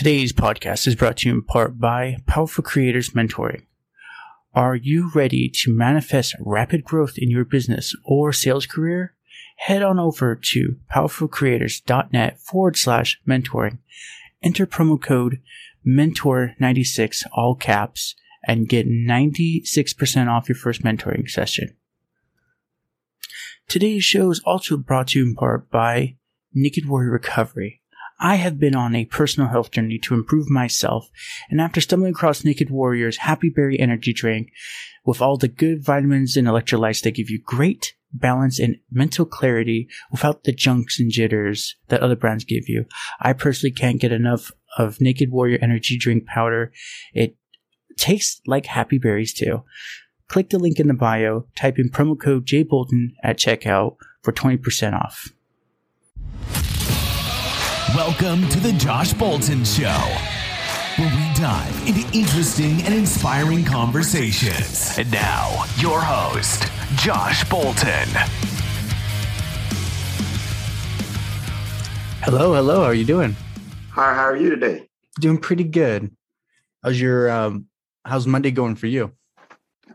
Today's podcast is brought to you in part by Powerful Creators Mentoring. Are you ready to manifest rapid growth in your business or sales career? Head on over to powerfulcreators.net forward slash mentoring. Enter promo code mentor96 all caps and get 96% off your first mentoring session. Today's show is also brought to you in part by Naked Warrior Recovery. I have been on a personal health journey to improve myself, and after stumbling across Naked Warrior's Happy Berry Energy Drink with all the good vitamins and electrolytes that give you great balance and mental clarity without the junks and jitters that other brands give you, I personally can't get enough of Naked Warrior Energy Drink Powder. It tastes like happy berries too. Click the link in the bio, type in promo code JBolton at checkout for 20% off. Welcome to the Josh Bolton Show, where we dive into interesting and inspiring conversations. And now, your host, Josh Bolton. Hello, hello. How are you doing? Hi, how are you today? Doing pretty good. How's your um how's Monday going for you?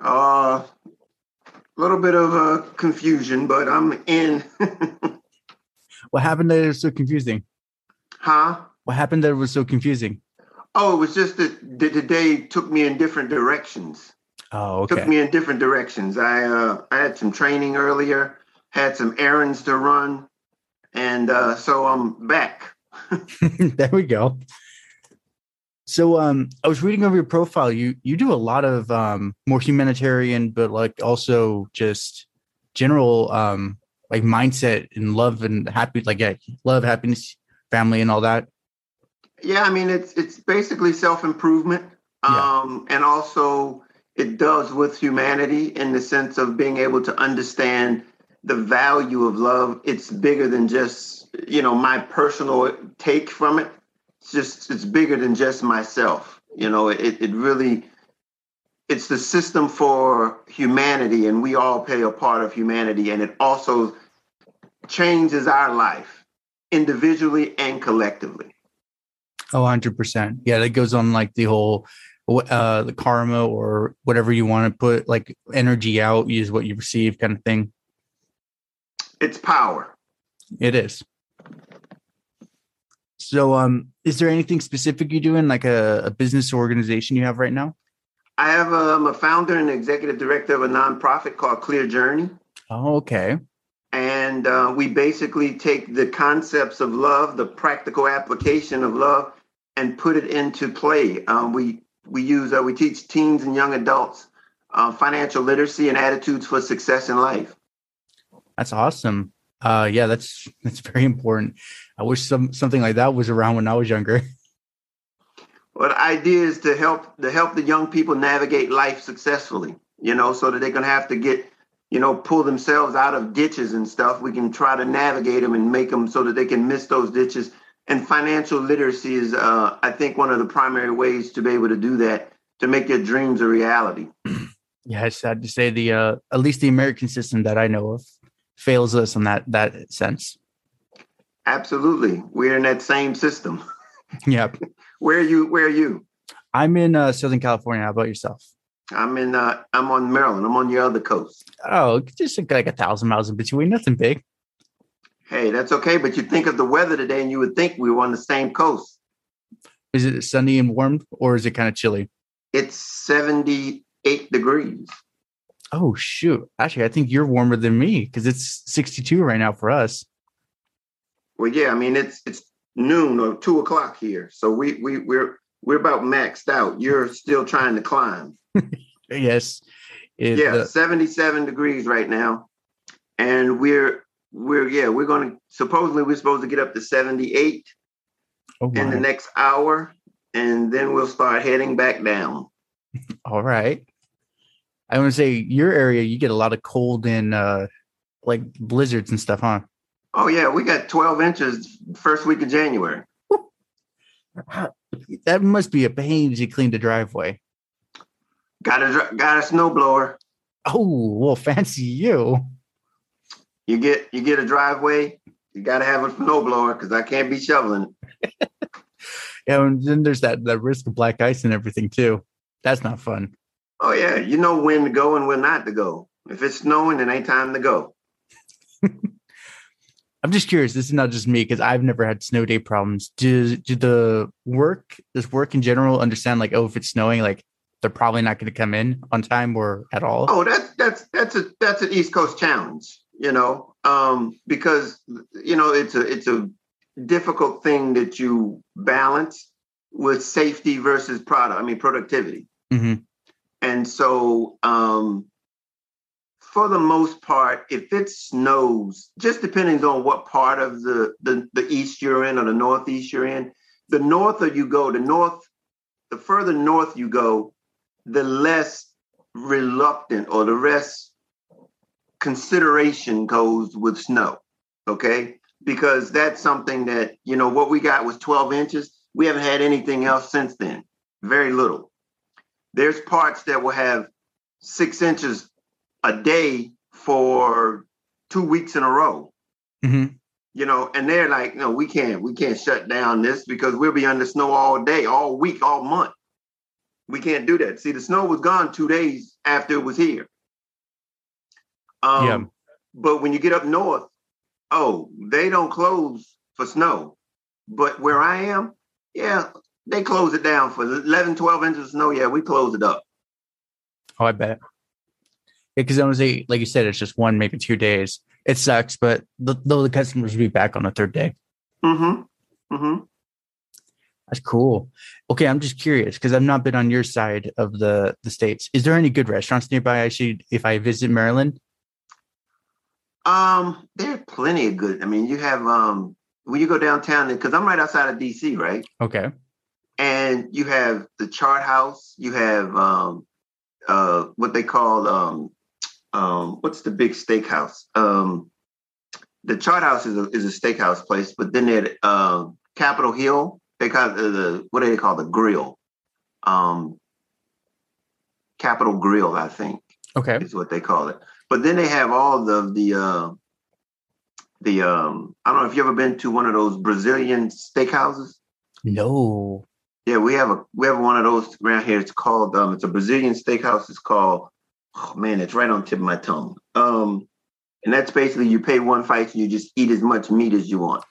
Uh a little bit of uh, confusion, but I'm in. What happened that it so confusing? Huh? What happened that it was so confusing? Oh, it was just that the, the day took me in different directions. Oh, Took me in different directions. I uh, I had some training earlier, had some errands to run, and uh, so I'm back. there we go. So um I was reading over your profile. You you do a lot of um more humanitarian but like also just general um like mindset and love and happy like yeah, love, happiness, family and all that. Yeah, I mean it's it's basically self improvement, Yeah. um, and also it does with humanity in the sense of being able to understand the value of love. It's bigger than just you know my personal take from it. It's just it's bigger than just myself. You know, it it really it's the system for humanity, and we all play a part of humanity, and it also changes our life individually and collectively. Oh, 100%. Yeah, that goes on like the whole uh the karma or whatever you want to put like energy out use what you receive kind of thing. It's power. It is. So um is there anything specific you do in like a, a business organization you have right now? I have a, I'm a founder and executive director of a nonprofit called Clear Journey. Oh, okay. And uh, we basically take the concepts of love, the practical application of love, and put it into play. Um, we we use uh, we teach teens and young adults uh, financial literacy and attitudes for success in life. That's awesome. Uh yeah, that's that's very important. I wish some something like that was around when I was younger. Well, the idea is to help to help the young people navigate life successfully. You know, so that they're gonna have to get you know pull themselves out of ditches and stuff. We can try to navigate them and make them so that they can miss those ditches. And financial literacy is, uh, I think, one of the primary ways to be able to do that to make your dreams a reality. yeah, it's sad to say the uh at least the American system that I know of fails us in that that sense. Absolutely, we're in that same system. Yep. Where are you? Where are you? I'm in uh Southern California. How about yourself? I'm in. Uh, I'm on Maryland. I'm on your other coast. Oh, just like a thousand miles in between, nothing big. Hey, that's okay. But you think of the weather today, and you would think we were on the same coast. Is it sunny and warm or is it kind of chilly? It's 78 degrees. Oh shoot. Actually, I think you're warmer than me because it's 62 right now for us. Well, yeah. I mean, it's it's noon or two o'clock here, so we we we're we're about maxed out. You're still trying to climb. Yes. It, yeah, uh, 77 degrees right now, and we're we're yeah we're going to supposedly we're supposed to get up to 78 oh, in the next hour, and then we'll start heading back down. All right. I want to say your area, you get a lot of cold and uh like blizzards and stuff, huh? Oh yeah, we got 12 inches first week of January. That must be a pain to clean the driveway. Got a got a snowblower. Oh, well, fancy you. You get you get a driveway. You got to have a snowblower because I can't be shoveling. Yeah, and then there's that that risk of black ice and everything too. That's not fun. Oh yeah, you know when to go and when not to go. If it's snowing, it ain't time to go. I'm just curious. This is not just me because I've never had snow day problems. Do do the work does work in general understand like oh if it's snowing like they're probably not going to come in on time or at all? Oh, that's that's that's a that's an East Coast challenge, you know, um, because you know it's a it's a difficult thing that you balance with safety versus product. I mean productivity, Mhm. and so um, for the most part, if it snows, just depending on what part of the, the the east you're in or the northeast you're in, the norther you go, the north, the further north you go, the less reluctant or the less consideration goes with snow. Okay. Because that's something that, you know, what we got was 12 inches. We haven't had anything else since then. Very little. There's parts that will have six inches a day for two weeks in a row Mhm. you know, and they're like, no, we can't, we can't shut down this because we'll be under snow all day, all week, all month. We can't do that. See, the snow was gone two days after it was here. Um, Yeah. But when you get up north, oh, they don't close for snow. But where I am, yeah, they close it down for 11, 12 inches of snow. Yeah, we close it up. Oh, I bet. Because I was like you said, it's just one maybe two days. It sucks, but the, though the customers will be back on the third day. Mm-hmm. Mm-hmm. That's cool. Okay, I'm just curious because I've not been on your side of the the states. Is there any good restaurants nearby? I should if I visit Maryland. Um, there are plenty of good. I mean, you have um when you go downtown because I'm right outside of DC, right? Okay. And you have the Chart House. You have um uh what they call um um what's the big steakhouse? Um, the Chart House is a is a steakhouse place, but then at um Capitol Hill, they call the, the what do they call the grill? Um, Capital Grille, I think Okay. is what they call it. But then they have all of the uh, the um, I don't know if you ever been to one of those Brazilian steakhouses. No. Yeah, we have a we have one of those around here. It's called um, it's a Brazilian steakhouse. It's called oh man, it's right on the tip of my tongue. Um, and that's basically you pay one fight and you just eat as much meat as you want.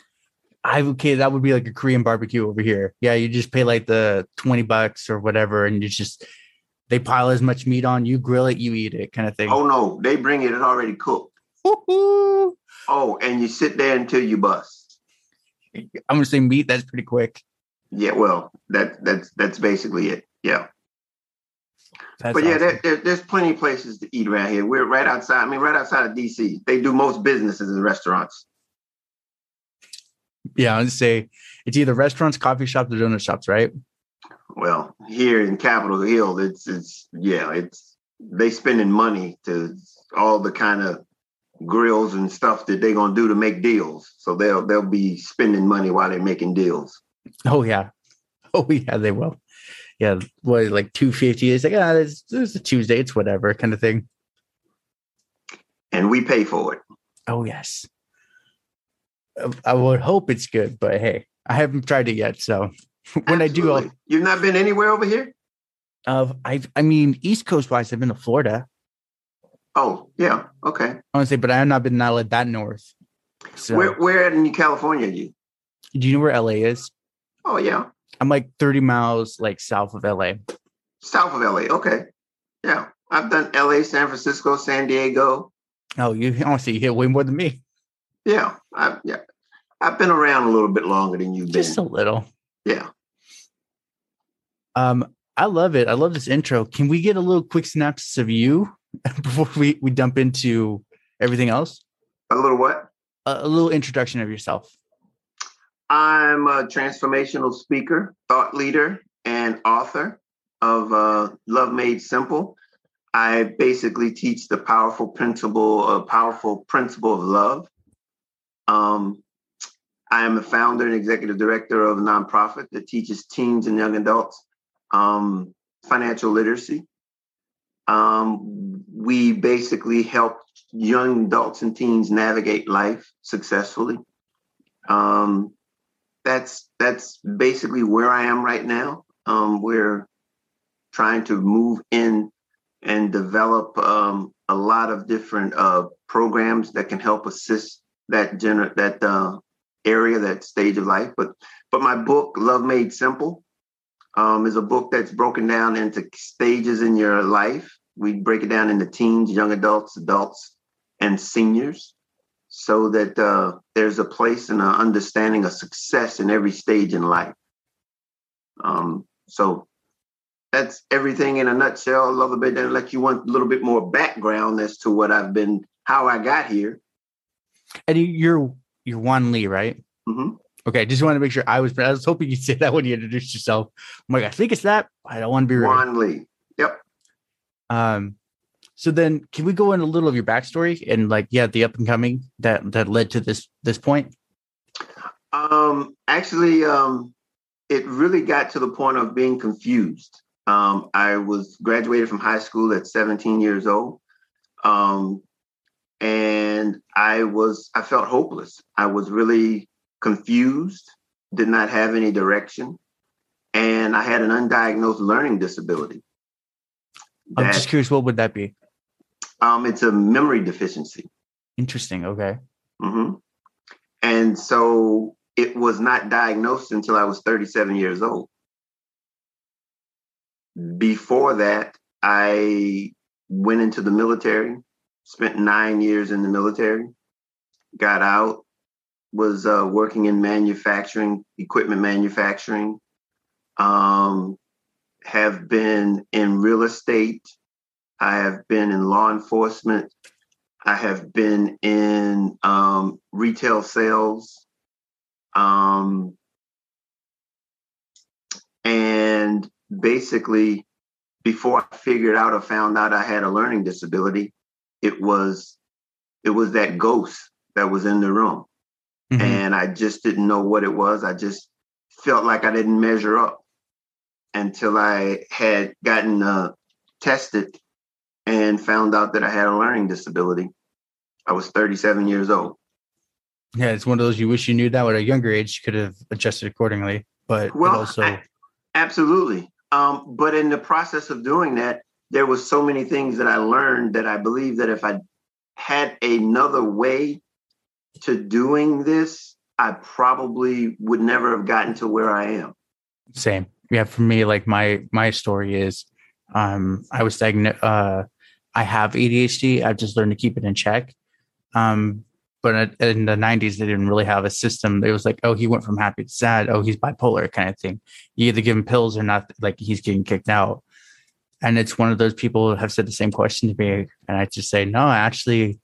I okay, that would be like a Korean barbecue over here. Yeah, you just pay like the 20 bucks or whatever, and you just they pile as much meat on, you grill it, you eat it, kind of thing. Oh no, they bring it, it already cooked. Woo-hoo. Oh, and you sit there until you bust. I'm gonna say meat, that's pretty quick. Yeah, well, that that's that's basically it. Yeah. That's but yeah, awesome. there, there, there's plenty of places to eat around here. We're right outside. I mean, right outside of DC. They do most businesses in restaurants. Yeah, I'd say it's either restaurants, coffee shops, or donut shops, right? Well, here in Capitol Hill, it's it's yeah, it's they spending money to all the kind of grills and stuff that they're gonna do to make deals. So they'll they'll be spending money while they're making deals. Oh yeah. Oh yeah, they will. Yeah, what like 250 It's like, ah, it's, it's a Tuesday, it's whatever kind of thing. And we pay for it. Oh yes. I would hope it's good, but hey, I haven't tried it yet. So when I do, I'll, You've not been anywhere over here? uh, I I mean, East Coast wise, I've been to Florida. Oh, yeah. Okay. I want to say, but I have not been not like that north. So Where where in California are you? do you know where LA is? Oh yeah. I'm like 30 miles like south of LA. South of LA. Okay. Yeah. I've done LA, San Francisco, San Diego. Oh, you honestly you hit way more than me. Yeah. I yeah. I've been around a little bit longer than you've Just a been. little. Yeah. Um, I love it. I love this intro. Can we get a little quick synopsis of you before we, we dump into everything else? A little what? A, a little introduction of yourself. I'm a transformational speaker, thought leader, and author of uh, Love Made Simple. I basically teach the powerful principle, a powerful principle of love. Um, I am a founder and executive director of a nonprofit that teaches teens and young adults um, financial literacy. Um, we basically help young adults and teens navigate life successfully. Um, that's that's basically where I am right now. Um, we're trying to move in and develop um, a lot of different uh, programs that can help assist that gener- that uh, area, that stage of life. But but my book, Love Made Simple, um, is a book that's broken down into stages in your life. We break it down into teens, young adults, adults, and seniors, so that uh, there's a place and an understanding of success in every stage in life. Um, so that's everything in a nutshell. A little bit and let you want a little bit more background as to what I've been, how I got here. And you're you're Juan Lee, right? Mm-hmm. Okay, just want to make sure I was. I was hoping you'd say that when you introduced yourself. I'm like, I think it's that. I don't want to be rude. Juan Lee. Yep. Um. So then, can we go in a little of your backstory and like, yeah, the up and coming that that led to this this point? Um. Actually, um, it really got to the point of being confused. Um, I was graduated from high school at 17 years old. Um, and I was, I felt hopeless. I was really confused, did not have any direction, and I had an undiagnosed learning disability. I'm just curious, what would that be? Um, it's a memory deficiency. Interesting. Okay. Mm-hmm. And so it was not diagnosed until I was 37 years old. Before that, I went into the military, spent nine years in the military, got out, was uh, working in manufacturing, equipment manufacturing, um, have been in real estate. I have been in law enforcement. I have been in um, retail sales. Um, and basically, before I figured out or found out I had a learning disability, it was it was that ghost that was in the room. Mm-hmm. And I just didn't know what it was. I just felt like I didn't measure up until I had gotten uh, tested and found out that I had a learning disability. I was 37 years old. Yeah, it's one of those you wish you knew that at a younger age, you could have adjusted accordingly. But well, also, I, absolutely. Um, but in the process of doing that, there was so many things that I learned that I believe that if I had another way to doing this, I probably would never have gotten to where I am. Same. Yeah, for me, like my my story is um I was diagnosed uh I have ADHD. I've just learned to keep it in check. Um, but in the 90s, they didn't really have a system. It was like, oh, he went from happy to sad. Oh, he's bipolar kind of thing. You either give him pills or not, like he's getting kicked out. And it's one of those people who have said the same question to me. And I just say, no, actually,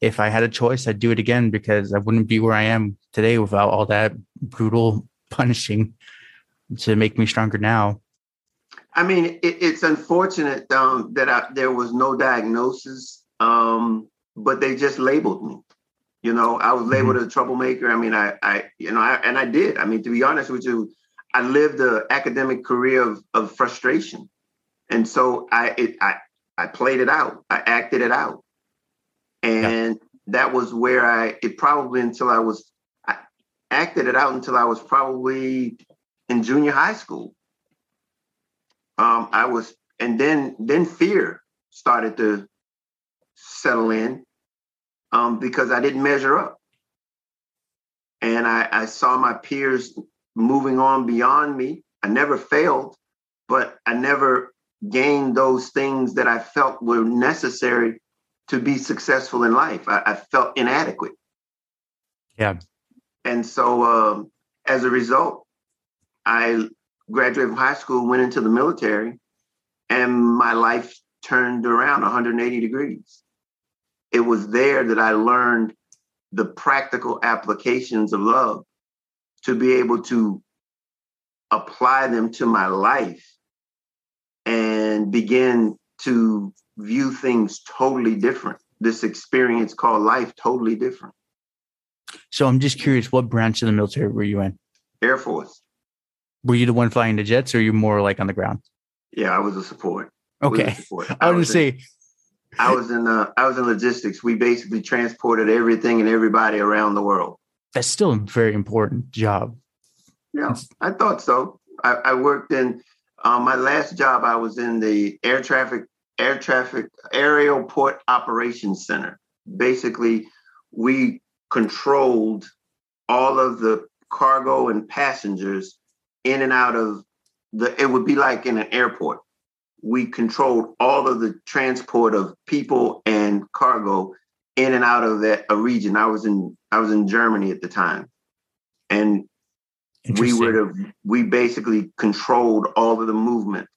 if I had a choice, I'd do it again because I wouldn't be where I am today without all that brutal punishing to make me stronger now. I mean, it, it's unfortunate um, that I, there was no diagnosis, um, but they just labeled me. You know, I was labeled mm-hmm. a troublemaker. I mean, I, I, you know, I, and I did. I mean, to be honest with you, I lived an academic career of, of frustration, and so I, it, I, I played it out. I acted it out and yeah. that was where I it probably until I was I acted it out until I was probably in junior high school. Um, I was, and then then fear started to settle in um, because I didn't measure up, and I, I saw my peers moving on beyond me. I never failed, but I never gained those things that I felt were necessary to be successful in life. I, I felt inadequate. Yeah. And so um, as a result, I graduated from high school, went into the military, and my life turned around 180 degrees. It was there that I learned the practical applications of love to be able to apply them to my life and begin to view things totally different. This experience called life totally different. So I'm just curious, what branch of the military were you in? Air Force. Were you the one flying the jets, or you more like on the ground? Yeah, I was a support. Okay, was support. I, I was gonna say. I was in uh, I was in logistics. We basically transported everything and everybody around the world. That's still a very important job. yeah. I thought so. I, I worked in um, my last job. I was in the air traffic air traffic aerial port operations center. Basically, we controlled all of the cargo and passengers in and out of the. It would be like in an airport. We controlled all of the transport of people and cargo in and out of that a region. I was in I was in Germany at the time, and we would have we basically controlled all of the movement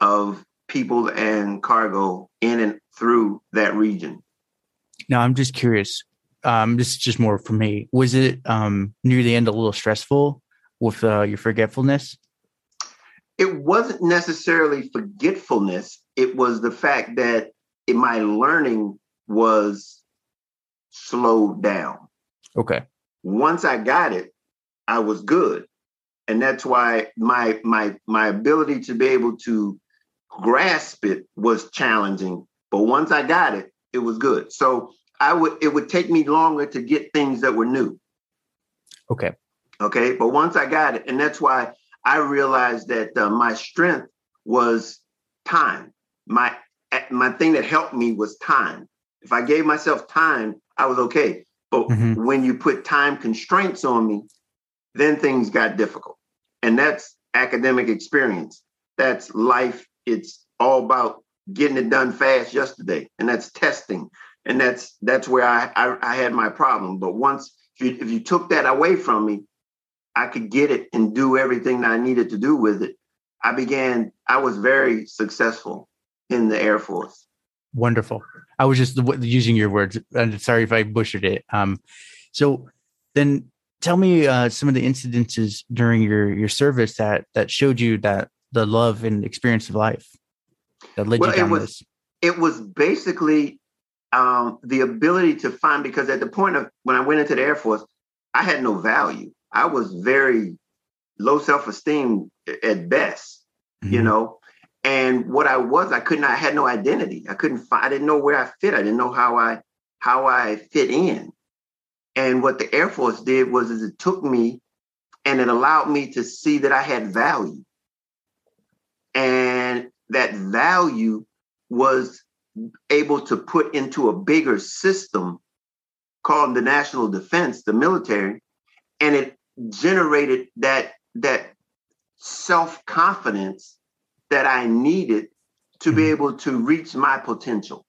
of people and cargo in and through that region. Now I'm just curious. Um, this is just more for me. Was it um, near the end a little stressful with uh, your forgetfulness? It wasn't necessarily forgetfulness. It was the fact that it, my learning was slowed down. Okay. Once I got it, I was good. And that's why my my my ability to be able to grasp it was challenging. But once I got it, it was good. So I would it would take me longer to get things that were new. Okay. Okay. But once I got it, and that's why I realized that uh, my strength was time. My eh, my thing that helped me was time. If I gave myself time, I was okay. But mm-hmm. when you put time constraints on me, then things got difficult. And that's academic experience. That's life. It's all about getting it done fast yesterday. And that's testing. And that's that's where I, I, I had my problem. But once if you, if you took that away from me, I could get it and do everything that I needed to do with it. I began, I was very successful in the Air Force. Wonderful. I was just using your words, and sorry if I butchered it. Um, so then tell me uh, some of the incidences during your your service that that showed you that the love and experience of life that led well, you down it was, this. It was basically um, the ability to find because at the point of when I went into the Air Force, I had no value. I was very low self esteem at best, mm-hmm. you know. And what I was, I could not, I had no identity. I couldn't find, I didn't know where I fit. I didn't know how I how I fit in. And what the Air Force did was is it took me and it allowed me to see that I had value. And that value was able to put into a bigger system called the national defense, the military, and it generated that that self-confidence that I needed to be mm-hmm. able to reach my potential.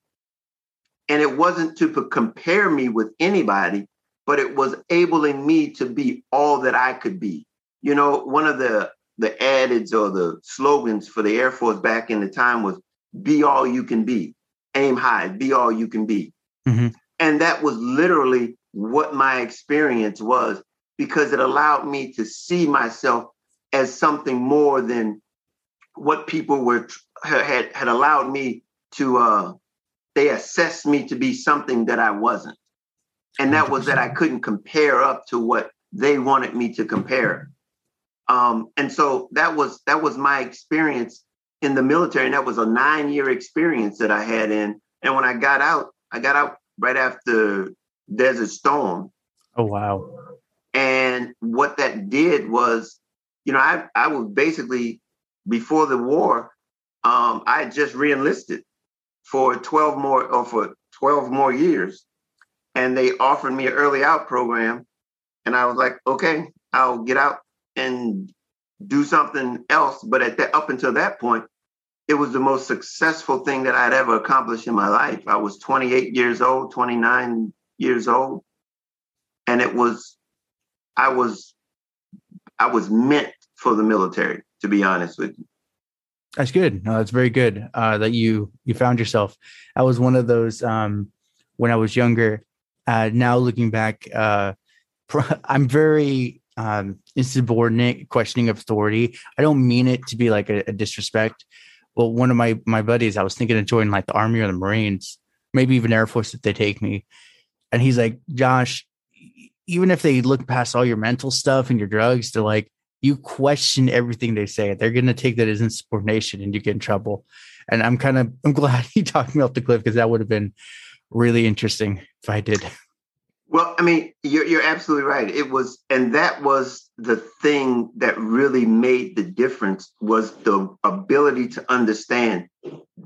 And it wasn't to compare me with anybody, but it was enabling me to be all that I could be. You know, one of the the adage or the slogans for the Air Force back in the time was be all you can be. Aim high, be all you can be. Mm-hmm. And that was literally what my experience was because it allowed me to see myself as something more than what people were had had allowed me to uh they assessed me to be something that I wasn't and that was that I couldn't compare up to what they wanted me to compare. Um, and so that was that was my experience in the military, and that was a nine year experience that I had in. And when I got out, I got out right after Desert Storm. Oh wow! And what that did was, you know, I I was basically before the war, um, I just reenlisted for twelve more or for twelve more years and they offered me an early out program. And I was like, okay, I'll get out and do something else. But at that, up until that point, it was the most successful thing that I'd ever accomplished in my life. I was 28 years old, 29 years old. And it was, I was, I was meant for the military, to be honest with you. That's good. No, that's very good. Uh, that you you found yourself. I was one of those um, when I was younger uh, now looking back, uh, I'm very um, insubordinate, questioning of authority. I don't mean it to be like a, a disrespect. Well, one of my my buddies, I was thinking of joining like the Army or the Marines, maybe even Air Force if they take me. And he's like, Josh, even if they look past all your mental stuff and your drugs, to like you question everything they say. They're gonna take that as insubordination and you get in trouble. And I'm kind of I'm glad he talked me off the cliff because that would have been really interesting if I did. Well, I mean, you're you're absolutely right. It was, and that was the thing that really made the difference was the ability to understand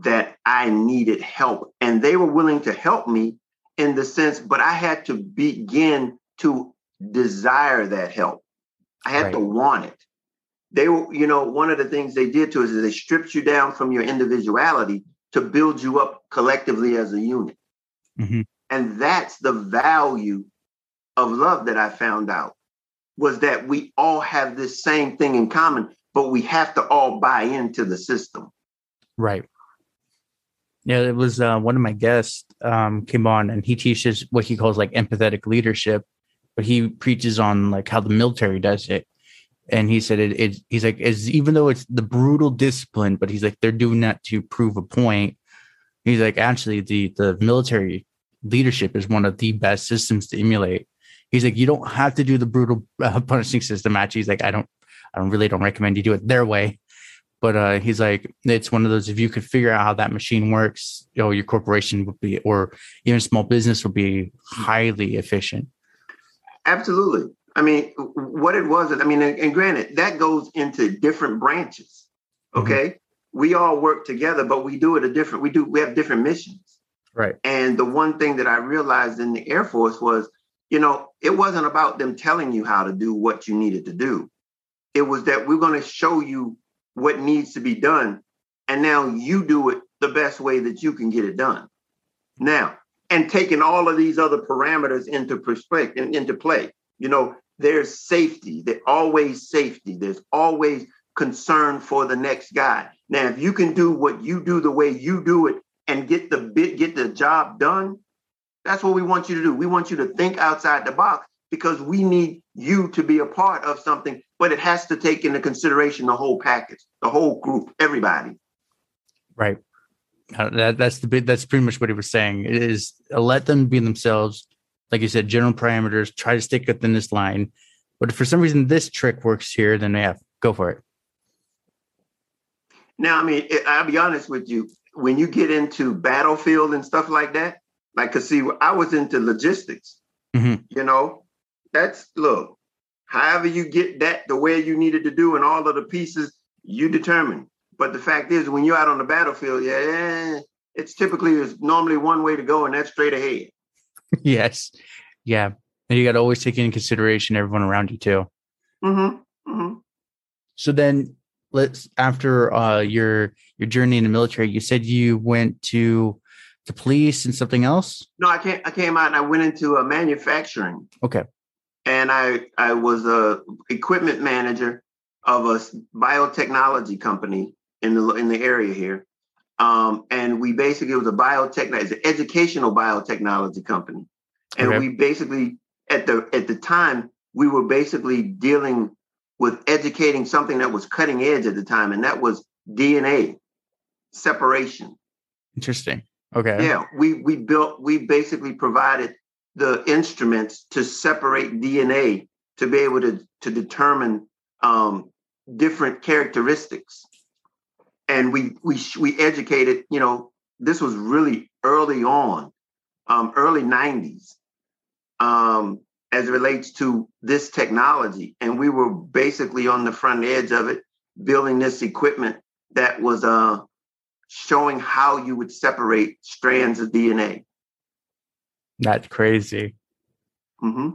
that I needed help, and they were willing to help me in the sense, but I had to begin to desire that help. I had right. to want it. They were, you know, one of the things they did to us is they stripped you down from your individuality to build you up collectively as a unit. Mm-hmm. And that's the value of love that I found out was that we all have this same thing in common, but we have to all buy into the system. Right. Yeah, it was uh, one of my guests um, came on and he teaches what he calls like empathetic leadership, but he preaches on like how the military does it. And he said it, it he's like, is even though it's the brutal discipline, but he's like, they're doing that to prove a point. He's like, actually, the the military leadership is one of the best systems to emulate. He's like, you don't have to do the brutal uh, punishing system. Actually, he's like, I don't, I don't really don't recommend you do it their way. But uh, he's like, it's one of those. If you could figure out how that machine works, you know, your corporation would be, or even small business would be highly efficient. Absolutely. I mean, what it was, I mean, and granted, that goes into different branches. Mm-hmm. Okay. Mm-hmm. We all work together, but we do it a different, we do, we have different missions. Right. And the one thing that I realized in the Air Force was, you know, it wasn't about them telling you how to do what you needed to do. It was that we're going to show you what needs to be done. And now you do it the best way that you can get it done. Now, and taking all of these other parameters into perspective into play. You know, there's safety, there's always safety, there's always concern for the next guy. Now, if you can do what you do the way you do it and get the bit get the job done, that's what we want you to do. We want you to think outside the box because we need you to be a part of something, but it has to take into consideration the whole package, the whole group, everybody. Right. Uh, that, that's the big, that's pretty much what he was saying it is uh, let them be themselves. Like you said, general parameters, try to stick within this line. But if for some reason this trick works here, then yeah, go for it. Now, I mean, I'll be honest with you. When you get into battlefield and stuff like that, like, cause see, I was into logistics. Mm-hmm. You know, that's look. However, you get that the way you needed to do, and all of the pieces you determine. But the fact is, when you're out on the battlefield, yeah, it's typically is normally one way to go, and that's straight ahead. yes, yeah, and you got to always take into consideration everyone around you too. Mm-hmm. Mm-hmm. So then, let's after uh, your your journey in the military, you said you went to the police and something else? No, I came I came out and I went into a manufacturing. Okay. And I I was a equipment manager of a biotechnology company in the in the area here. Um, and we basically it was a biotech it's an educational biotechnology company. And okay. we basically at the at the time we were basically dealing with educating something that was cutting edge at the time, and that was DNA separation. Interesting. Okay. Yeah, we we built we basically provided the instruments to separate DNA to be able to to determine um, different characteristics, and we we we educated. You know, this was really early on, um, early '90s, um, as it relates to this technology, and we were basically on the front edge of it, building this equipment that was uh, showing how you would separate strands of DNA. That's crazy. Mm-hmm.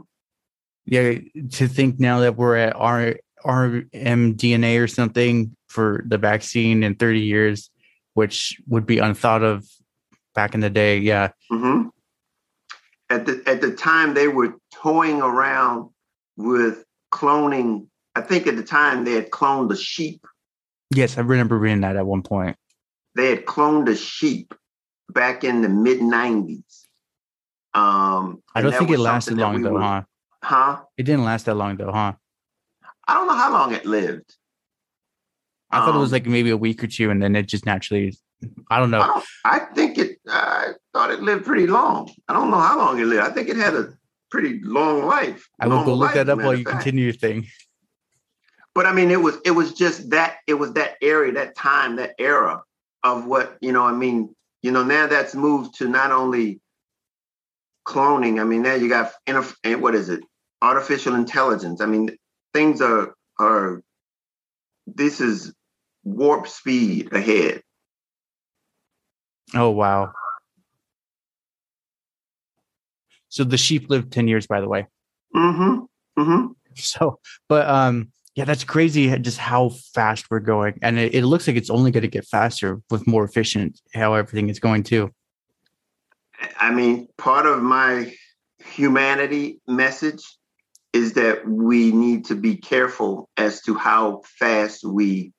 Yeah, to think now that we're at R rmDNA or something for the vaccine in 30 years, which would be unthought of back in the day. Yeah. Mm-hmm. At the at the time, they were toying around with cloning. I think at the time they had cloned a sheep. Yes, I remember reading that at one point they had cloned a sheep back in the mid 90s. Um, I don't think it lasted long we though, were, huh? Huh? It didn't last that long though, huh? I don't know how long it lived. I um, thought it was um, like maybe a week or two, and then it just naturally. I don't know. I, don't, I think it. I thought it lived pretty long. I don't know how long it lived. I think it had a pretty long life. I will go look that up while you continue your thing. But I mean, it was it was just that it was that area, that time, that era of what you know i mean you know now that's moved to not only cloning. I mean, now you got eh, what is it? Artificial intelligence. I mean, things are are. This is warp speed ahead. Oh wow! So the sheep lived ten years, by the way. Mm-hmm. Mm-hmm. So, but um, yeah, that's crazy. Just how fast we're going, and it, it looks like it's only going to get faster with more efficient how everything is going too. I mean, part of my humanity message is that we need to be careful as to how fast we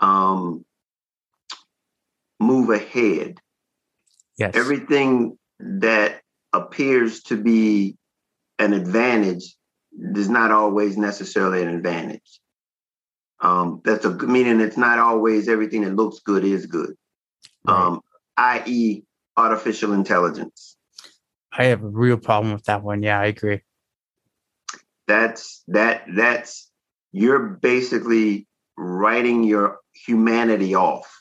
um, move ahead. Yes. Everything that appears to be an advantage is not always necessarily an advantage. Um, that's a meaning it's not always everything that looks good is good. Right. Um, i.e., artificial intelligence. I have a real problem with that one. Yeah, I agree. That's that that's you're basically writing your humanity off.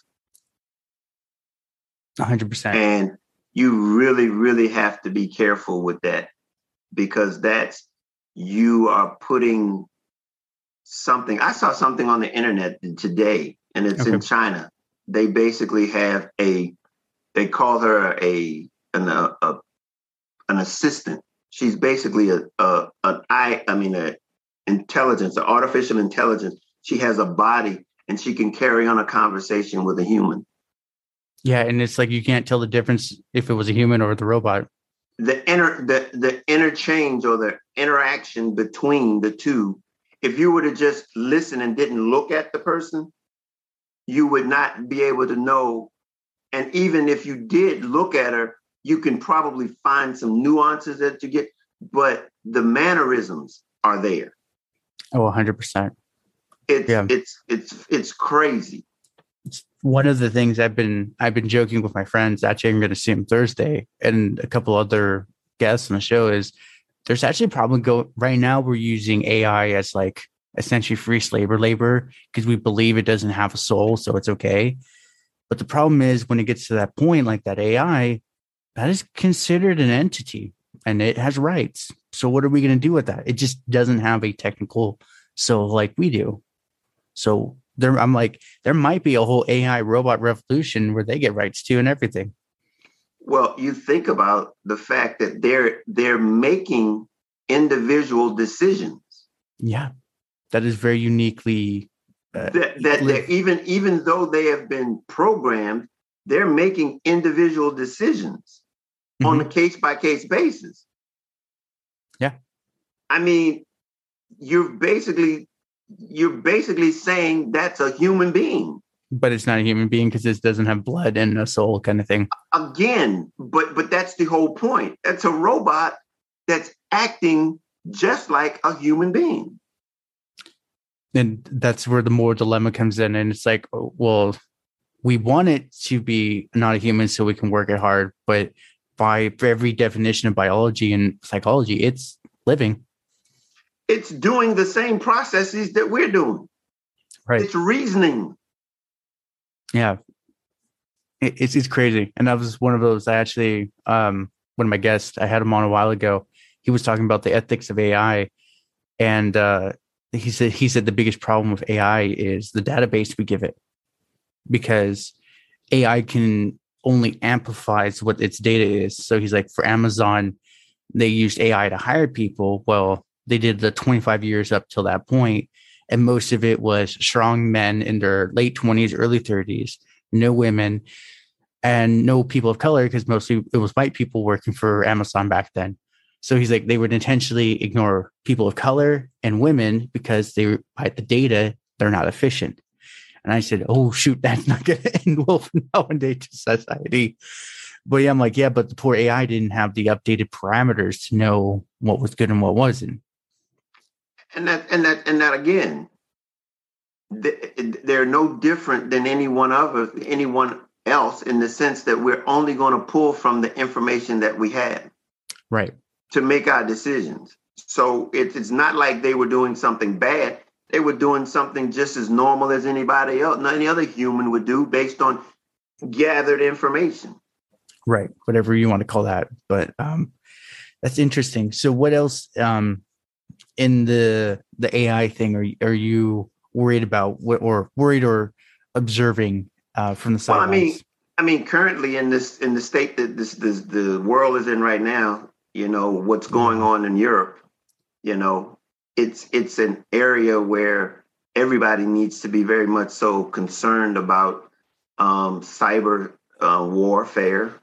100%. And you really really have to be careful with that because that's you are putting something I saw something on the internet today and it's okay. in China. They basically have a they call her a an a, a an assistant. She's basically a, a an I I mean a intelligence, an artificial intelligence. She has a body and she can carry on a conversation with a human. Yeah, and it's like you can't tell the difference if it was a human or the robot. The inner the the interchange or the interaction between the two, if you were to just listen and didn't look at the person, you would not be able to know and even if you did look at her, you can probably find some nuances that you get, but the mannerisms are there. Oh, 100%. It's yeah. it's it's it's crazy. One of the things I've been I've been joking with my friends. Actually, I'm going to see him Thursday, and a couple other guests on the show is there's actually a problem go right now. We're using AI as like essentially free labor labor because we believe it doesn't have a soul, so it's okay. But the problem is when it gets to that point, like that AI, that is considered an entity and it has rights. So what are we going to do with that? It just doesn't have a technical soul like we do. So there, I'm like, there might be a whole AI robot revolution where they get rights too and everything. Well, you think about the fact that they're they're making individual decisions. Yeah, that is very uniquely uh, that, that even even though they have been programmed, they're making individual decisions mm-hmm. on a case by case basis. Yeah, I mean, you're basically you're basically saying that's a human being. But it's not a human being because it doesn't have blood and a soul, kind of thing. Again, but but that's the whole point. It's a robot that's acting just like a human being and that's where the more dilemma comes in and it's like well we want it to be not a human so we can work it hard but by every definition of biology and psychology it's living it's doing the same processes that we're doing. Right. It's reasoning. Yeah. It's it's crazy. And that was one of those i actually um one of my guests i had him on a while ago. He was talking about the ethics of ai and uh he said he said the biggest problem with AI is the database we give it. Because AI can only amplifies what its data is. So he's like, for Amazon, they used AI to hire people. Well, they did the 25 years up till that point, and most of it was strong men in their late 20s, early 30s, no women, and no people of color because mostly it was white people working for Amazon back then. So he's like, they would intentionally ignore people of color and women because they, by the data, they're not efficient. And I said, oh, shoot, that's not going to end well for nowadays society. But yeah, I'm like, yeah, but the poor AI didn't have the updated parameters to know what was good and what wasn't. And that, and that, and that again, they're no different than any one of us, anyone else in the sense that we're only going to pull from the information that we have. Right to make our decisions. So it, it's not like they were doing something bad. They were doing something just as normal as anybody else, any other human would do based on gathered information. Right. Whatever you want to call that. But um That's interesting. So what else um in the the AI thing are are you worried about or worried or observing uh, from the sidelines? Well, I mean, I mean, currently in this in the state that this, this the world is in right now, you know what's going on in Europe. You know, it's it's an area where everybody needs to be very much so concerned about um, cyber uh, warfare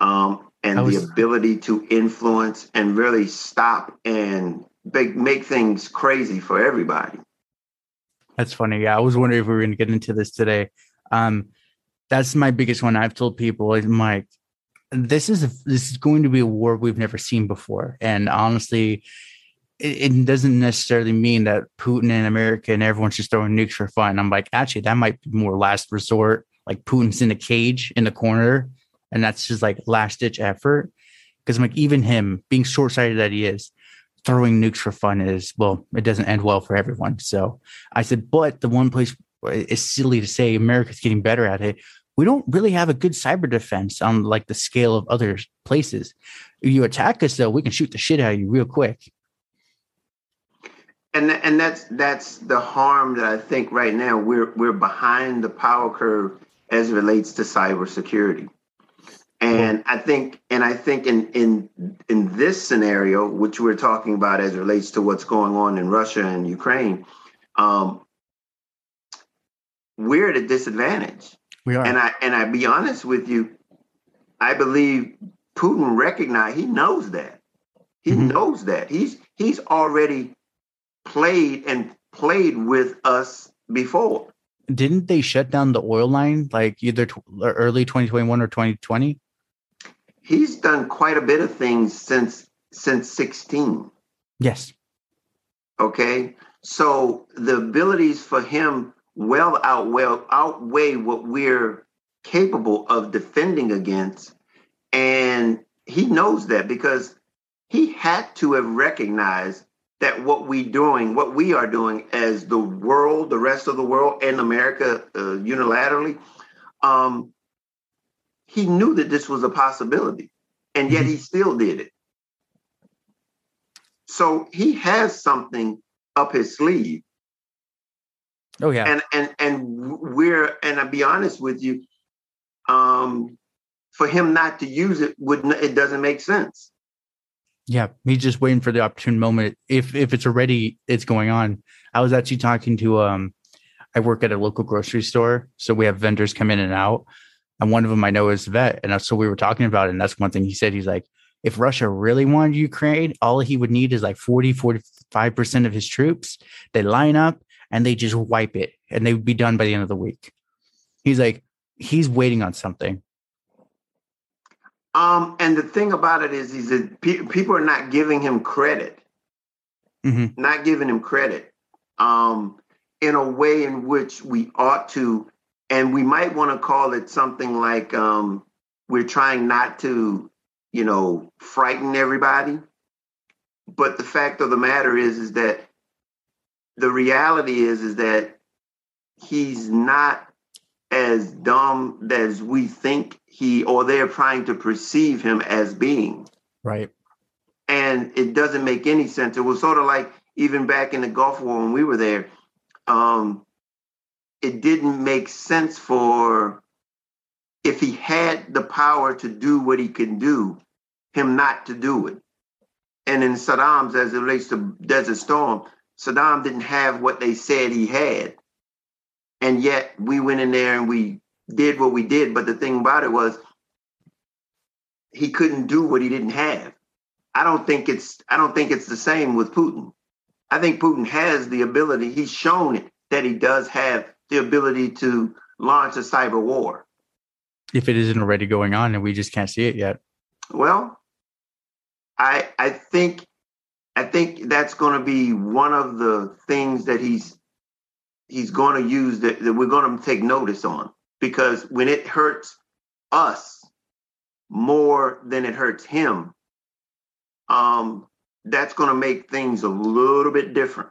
um, and was, the ability to influence and really stop and make, make things crazy for everybody. That's funny. Yeah, I was wondering if we were going to get into this today. Um, that's my biggest one. I've told people, I'm like, this is a, this is going to be a war we've never seen before, and honestly, it, it, doesn't necessarily mean that Putin and America and everyone's just throwing nukes for fun. I'm like, actually, that might be more last resort. Like Putin's in a cage in the corner, and that's just like last ditch effort. Because I'm like, even him being short sighted that he is, throwing nukes for fun is well, it doesn't end well for everyone. So I said, but the one place uh, it's silly to say America's getting better at it. We don't really have a good cyber defense on like the scale of other places. If you attack us though, we can shoot the shit out of you real quick. And and that's that's the harm that I think right now we're we're behind the power curve as it relates to cybersecurity. And I think, and I think in in in this scenario, which we're talking about as relates to what's going on in Russia and Ukraine, um, we're at a disadvantage. We are, and I and I be honest with you, I believe Putin recognize he knows that he mm-hmm. knows that he's he's already played and played with us before. Didn't they shut down the oil line like either t- early 2021 or 2020? He's done quite a bit of things since since 16 yes. Okay? So the abilities for him well outweigh outweigh what we're capable of defending against. And he knows that because he had to have recognized that what we're doing what we are doing as the world the rest of the world and america uh, unilaterally um, he knew that this was a possibility, and yet mm-hmm. he still did it. So he has something up his sleeve. Oh yeah. And and and we're and I'll be honest with you, um, for him not to use it would it doesn't make sense. Yeah, he's just waiting for the opportune moment. If if it's already it's going on. I was actually talking to um I work at a local grocery store, so we have vendors come in and out. And one of them I know is vet. And so we were talking about it. And that's one thing he said. He's like, if Russia really wanted Ukraine, all he would need is like 40, 45% of his troops. They line up and they just wipe it and they would be done by the end of the week. He's like, he's waiting on something. Um, and the thing about it is, is that pe- people are not giving him credit, mm-hmm. not giving him credit um, in a way in which we ought to and we might want to call it something like um, we're trying not to, you know, frighten everybody. But the fact of the matter is, is that the reality is, is that he's not as dumb as we think he or they're trying to perceive him as being. Right. And it doesn't make any sense. It was sort of like even back in the Gulf War when we were there. Um, it didn't make sense for if he had the power to do what he can do, him not to do it. And in Saddam's, as it relates to Desert Storm, Saddam didn't have what they said he had. And yet we went in there and we did what we did. But the thing about it was he couldn't do what he didn't have. I don't think it's I don't think it's the same with Putin. I think Putin has the ability, he's shown it that he does have the ability to launch a cyber war. If it isn't already going on and we just can't see it yet. Well, I I think I think that's going to be one of the things that he's he's going to use that, that we're going to take notice on because when it hurts us more than it hurts him, um, that's going to make things a little bit different.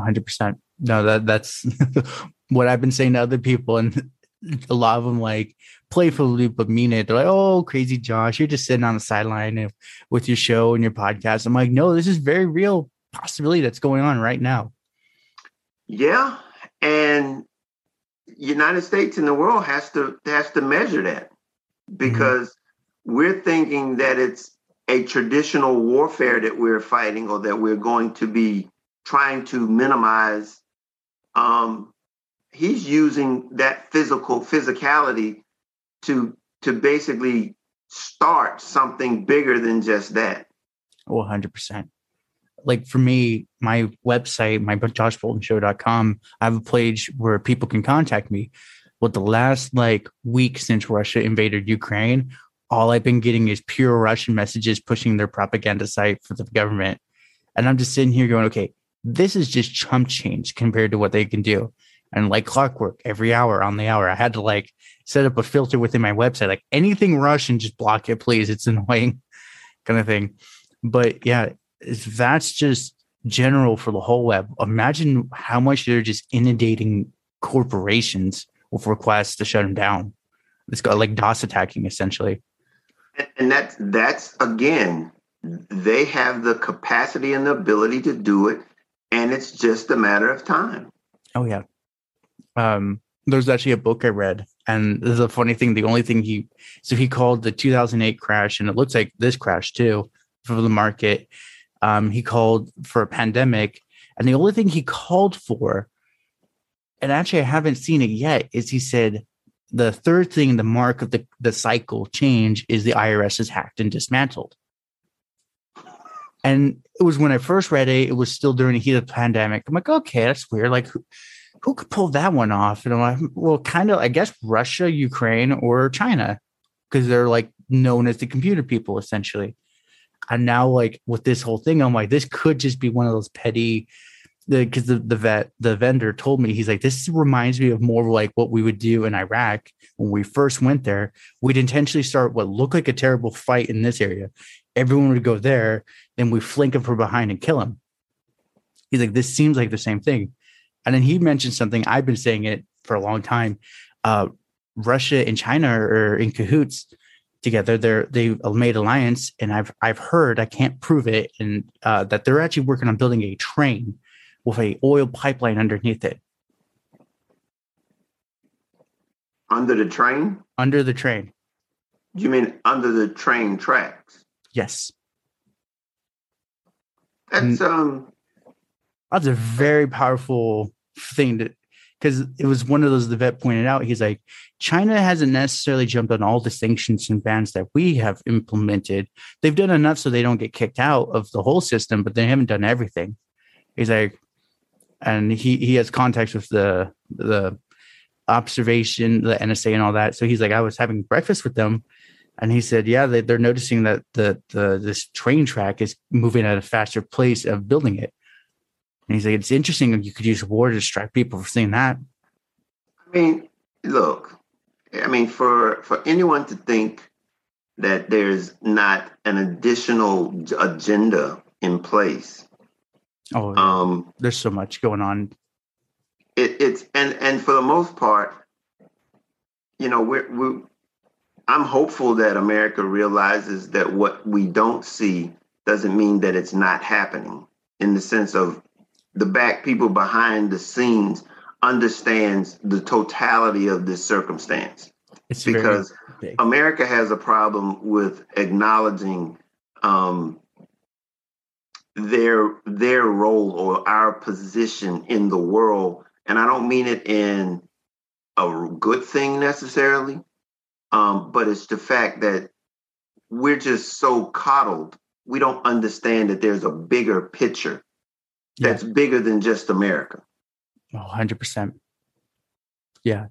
100%. No, that that's what I've been saying to other people. And a lot of them like playfully but mean it. They're like, "Oh, crazy Josh, you're just sitting on the sideline with your show and your podcast." I'm like, "No, this is very real possibility that's going on right now." Yeah, and United States and the world has to has to measure that because mm-hmm. we're thinking that it's a traditional warfare that we're fighting or that we're going to be trying to minimize um, he's using that physical physicality to to basically start something bigger than just that. Oh, 100%. Like for me, my website, my joshboltonshow.com, I have a page where people can contact me. But the last like week since Russia invaded Ukraine, all I've been getting is pure Russian messages pushing their propaganda site for the government. And I'm just sitting here going, okay, this is just chump change compared to what they can do and like clockwork every hour on the hour. I had to like set up a filter within my website, like anything Russian, just block it, please. It's annoying kind of thing. But yeah, that's just general for the whole web. Imagine how much they're just inundating corporations with requests to shut them down. It's got like DOS attacking essentially. And that's that's again, they have the capacity and the ability to do it, and it's just a matter of time. Oh yeah, um, there's actually a book I read, and this is a funny thing. The only thing he so he called the 2008 crash, and it looks like this crash too for the market. Um, he called for a pandemic, and the only thing he called for, and actually I haven't seen it yet, is he said the third thing, the mark of the the cycle change is the IRS is hacked and dismantled. And it was when I first read it, it was still during the heat of the pandemic. I'm like, okay, that's weird. Like, who could pull that one off? And I'm like, well, kind of, I guess Russia, Ukraine, or China, because they're like known as the computer people essentially. And now, like with this whole thing, I'm like, this could just be one of those petty. Because the, the the vet the vendor told me he's like this reminds me of more like what we would do in Iraq when we first went there. We'd intentionally start what looked like a terrible fight in this area. Everyone would go there, then we flank him from behind and kill him. He's like, this seems like the same thing. And then he mentioned something I've been saying it for a long time. Uh, Russia and China are in cahoots together. They're they made alliance, and I've I've heard I can't prove it, and uh, that they're actually working on building a train with a oil pipeline underneath it. Under the train. Under the train. You mean under the train tracks? Yes. That's um that's a very powerful thing to because it was one of those the vet pointed out. He's like, China hasn't necessarily jumped on all the sanctions and bans that we have implemented. They've done enough so they don't get kicked out of the whole system, but they haven't done everything. He's like, and he he has contacts with the the observation, the NSA, and all that. So he's like, I was having breakfast with them, and he said, yeah, they, they're noticing that the the this train track is moving at a faster pace of building it. And he's like, it's interesting. You could use war to distract people for seeing that. I mean, look, I mean, for for anyone to think that there's not an additional agenda in place. Oh, um, there's so much going on. It, it's and and for the most part, you know, we're we I'm hopeful that America realizes that what we don't see doesn't mean that it's not happening in the sense of the back people behind the scenes understands the totality of this circumstance. It's because America has a problem with acknowledging um, their their role or our position in the world, and I don't mean it in a good thing necessarily, um, but it's the fact that we're just so coddled. We don't understand that there's a bigger picture that's yeah. bigger than just America. Oh, 100%. Yeah.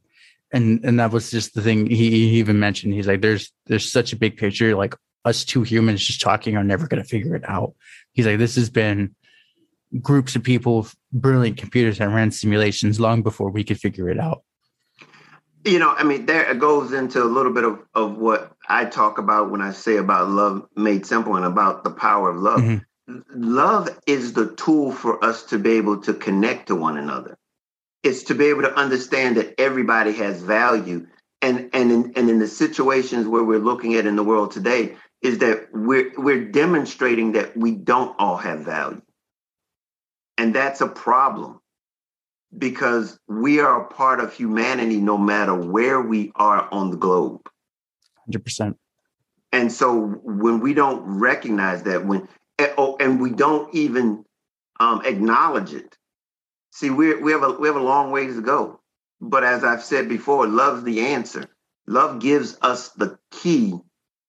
And and that was just the thing he, he even mentioned. He's like, there's there's such a big picture. Like us two humans just talking are never going to figure it out. He's like, this has been groups of people with brilliant computers that ran simulations long before we could figure it out. You know, I mean, there it goes into a little bit of, of what I talk about when I say about love made simple and about the power of love. Mm-hmm love is the tool for us to be able to connect to one another. It's to be able to understand that everybody has value. And and in, and in the situations where we're looking at in the world today, is that we're we're demonstrating that we don't all have value. And that's a problem because we are a part of humanity no matter where we are on the globe. 100%. And so when we don't recognize that, when oh, and we don't even um, acknowledge it, see, we we have a we have a long ways to go. But as I've said before, love's the answer. Love gives us the key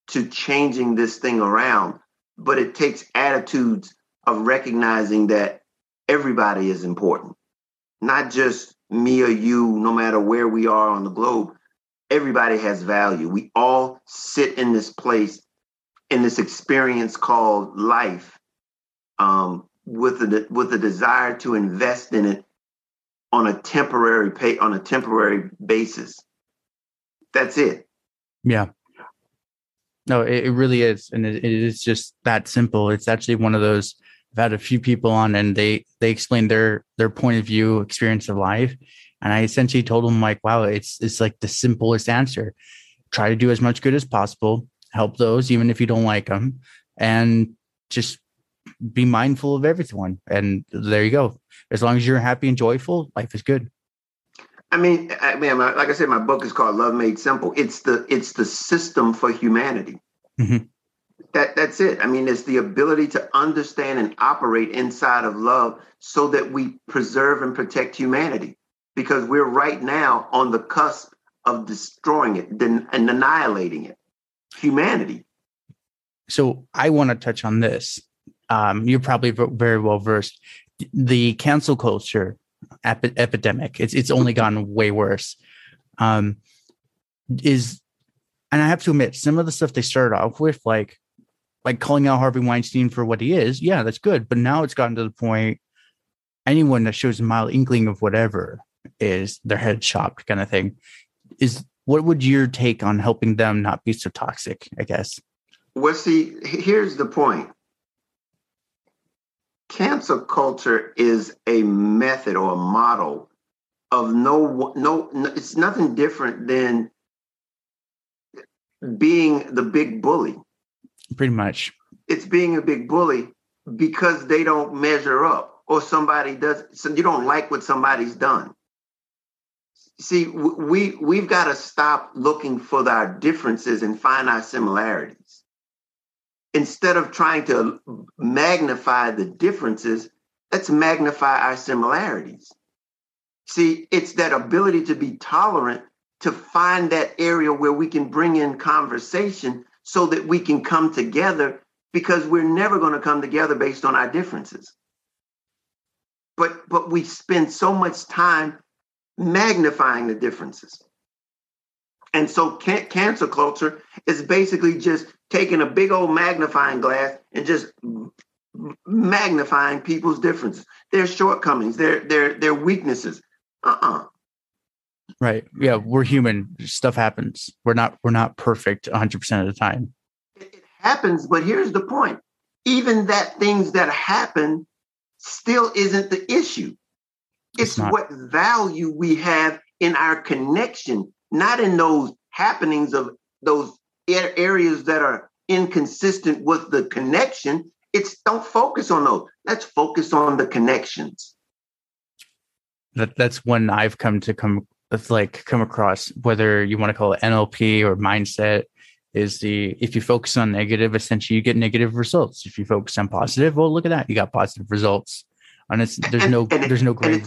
to changing this thing around. But it takes attitudes of recognizing that everybody is important, not just me or you, no matter where we are on the globe, everybody has value. We all sit in this place, in this experience called life, um, with a with a desire to invest in it on a temporary pay on a temporary basis. That's it. Yeah. No, it, it really is, and it, it is just that simple. It's actually one of those. I've had a few people on, and they they explain their their point of view, experience of life, and I essentially told them like, wow, it's it's like the simplest answer. Try to do as much good as possible, help those even if you don't like them, and just be mindful of everyone. And there you go. As long as you're happy and joyful, life is good. I mean, I mean, like I said, my book is called Love Made Simple. It's the it's the system for humanity. Mm-hmm. That that's it. I mean, it's the ability to understand and operate inside of love so that we preserve and protect humanity because we're right now on the cusp of destroying it and annihilating it, humanity. So I want to touch on this. Um, you're probably very well versed. The cancel culture ep- epidemic. It's it's only gotten way worse. Um, is and I have to admit, some of the stuff they started off with, like like calling out Harvey Weinstein for what he is, yeah, that's good. But now it's gotten to the point anyone that shows a mild inkling of whatever is their head chopped kind of thing. Is what would your take on helping them not be so toxic? I guess. Well, see, here's the point. Cancel culture is a method or a model of no, no, no it's nothing different than being the big bully. Pretty much. It's being a big bully because they don't measure up or somebody does so you don't like what somebody's done. See we we've got to stop looking for our differences and find our similarities. Instead of trying to magnify the differences let's magnify our similarities. See it's that ability to be tolerant to find that area where we can bring in conversation so that we can come together because we're never going to come together based on our differences but but we spend so much time magnifying the differences. And so can- cancel culture is basically just taking a big old magnifying glass and just magnifying people's differences, their shortcomings, their their their weaknesses. Uh-uh. Right. Yeah, we're human. Stuff happens. We're not we're not perfect 100% of the time. It, happens, but here's the point. Even that things that happen still isn't the issue. It's, it's what value we have in our connection, not in those happenings of those areas that are inconsistent with the connection. It's don't focus on those. Let's focus on the connections. That that's when I've come to come like come across whether you want to call it NLP or mindset is the if you focus on negative, essentially you get negative results. If you focus on positive, well, look at that, you got positive results. And it's there's and, no and there's no great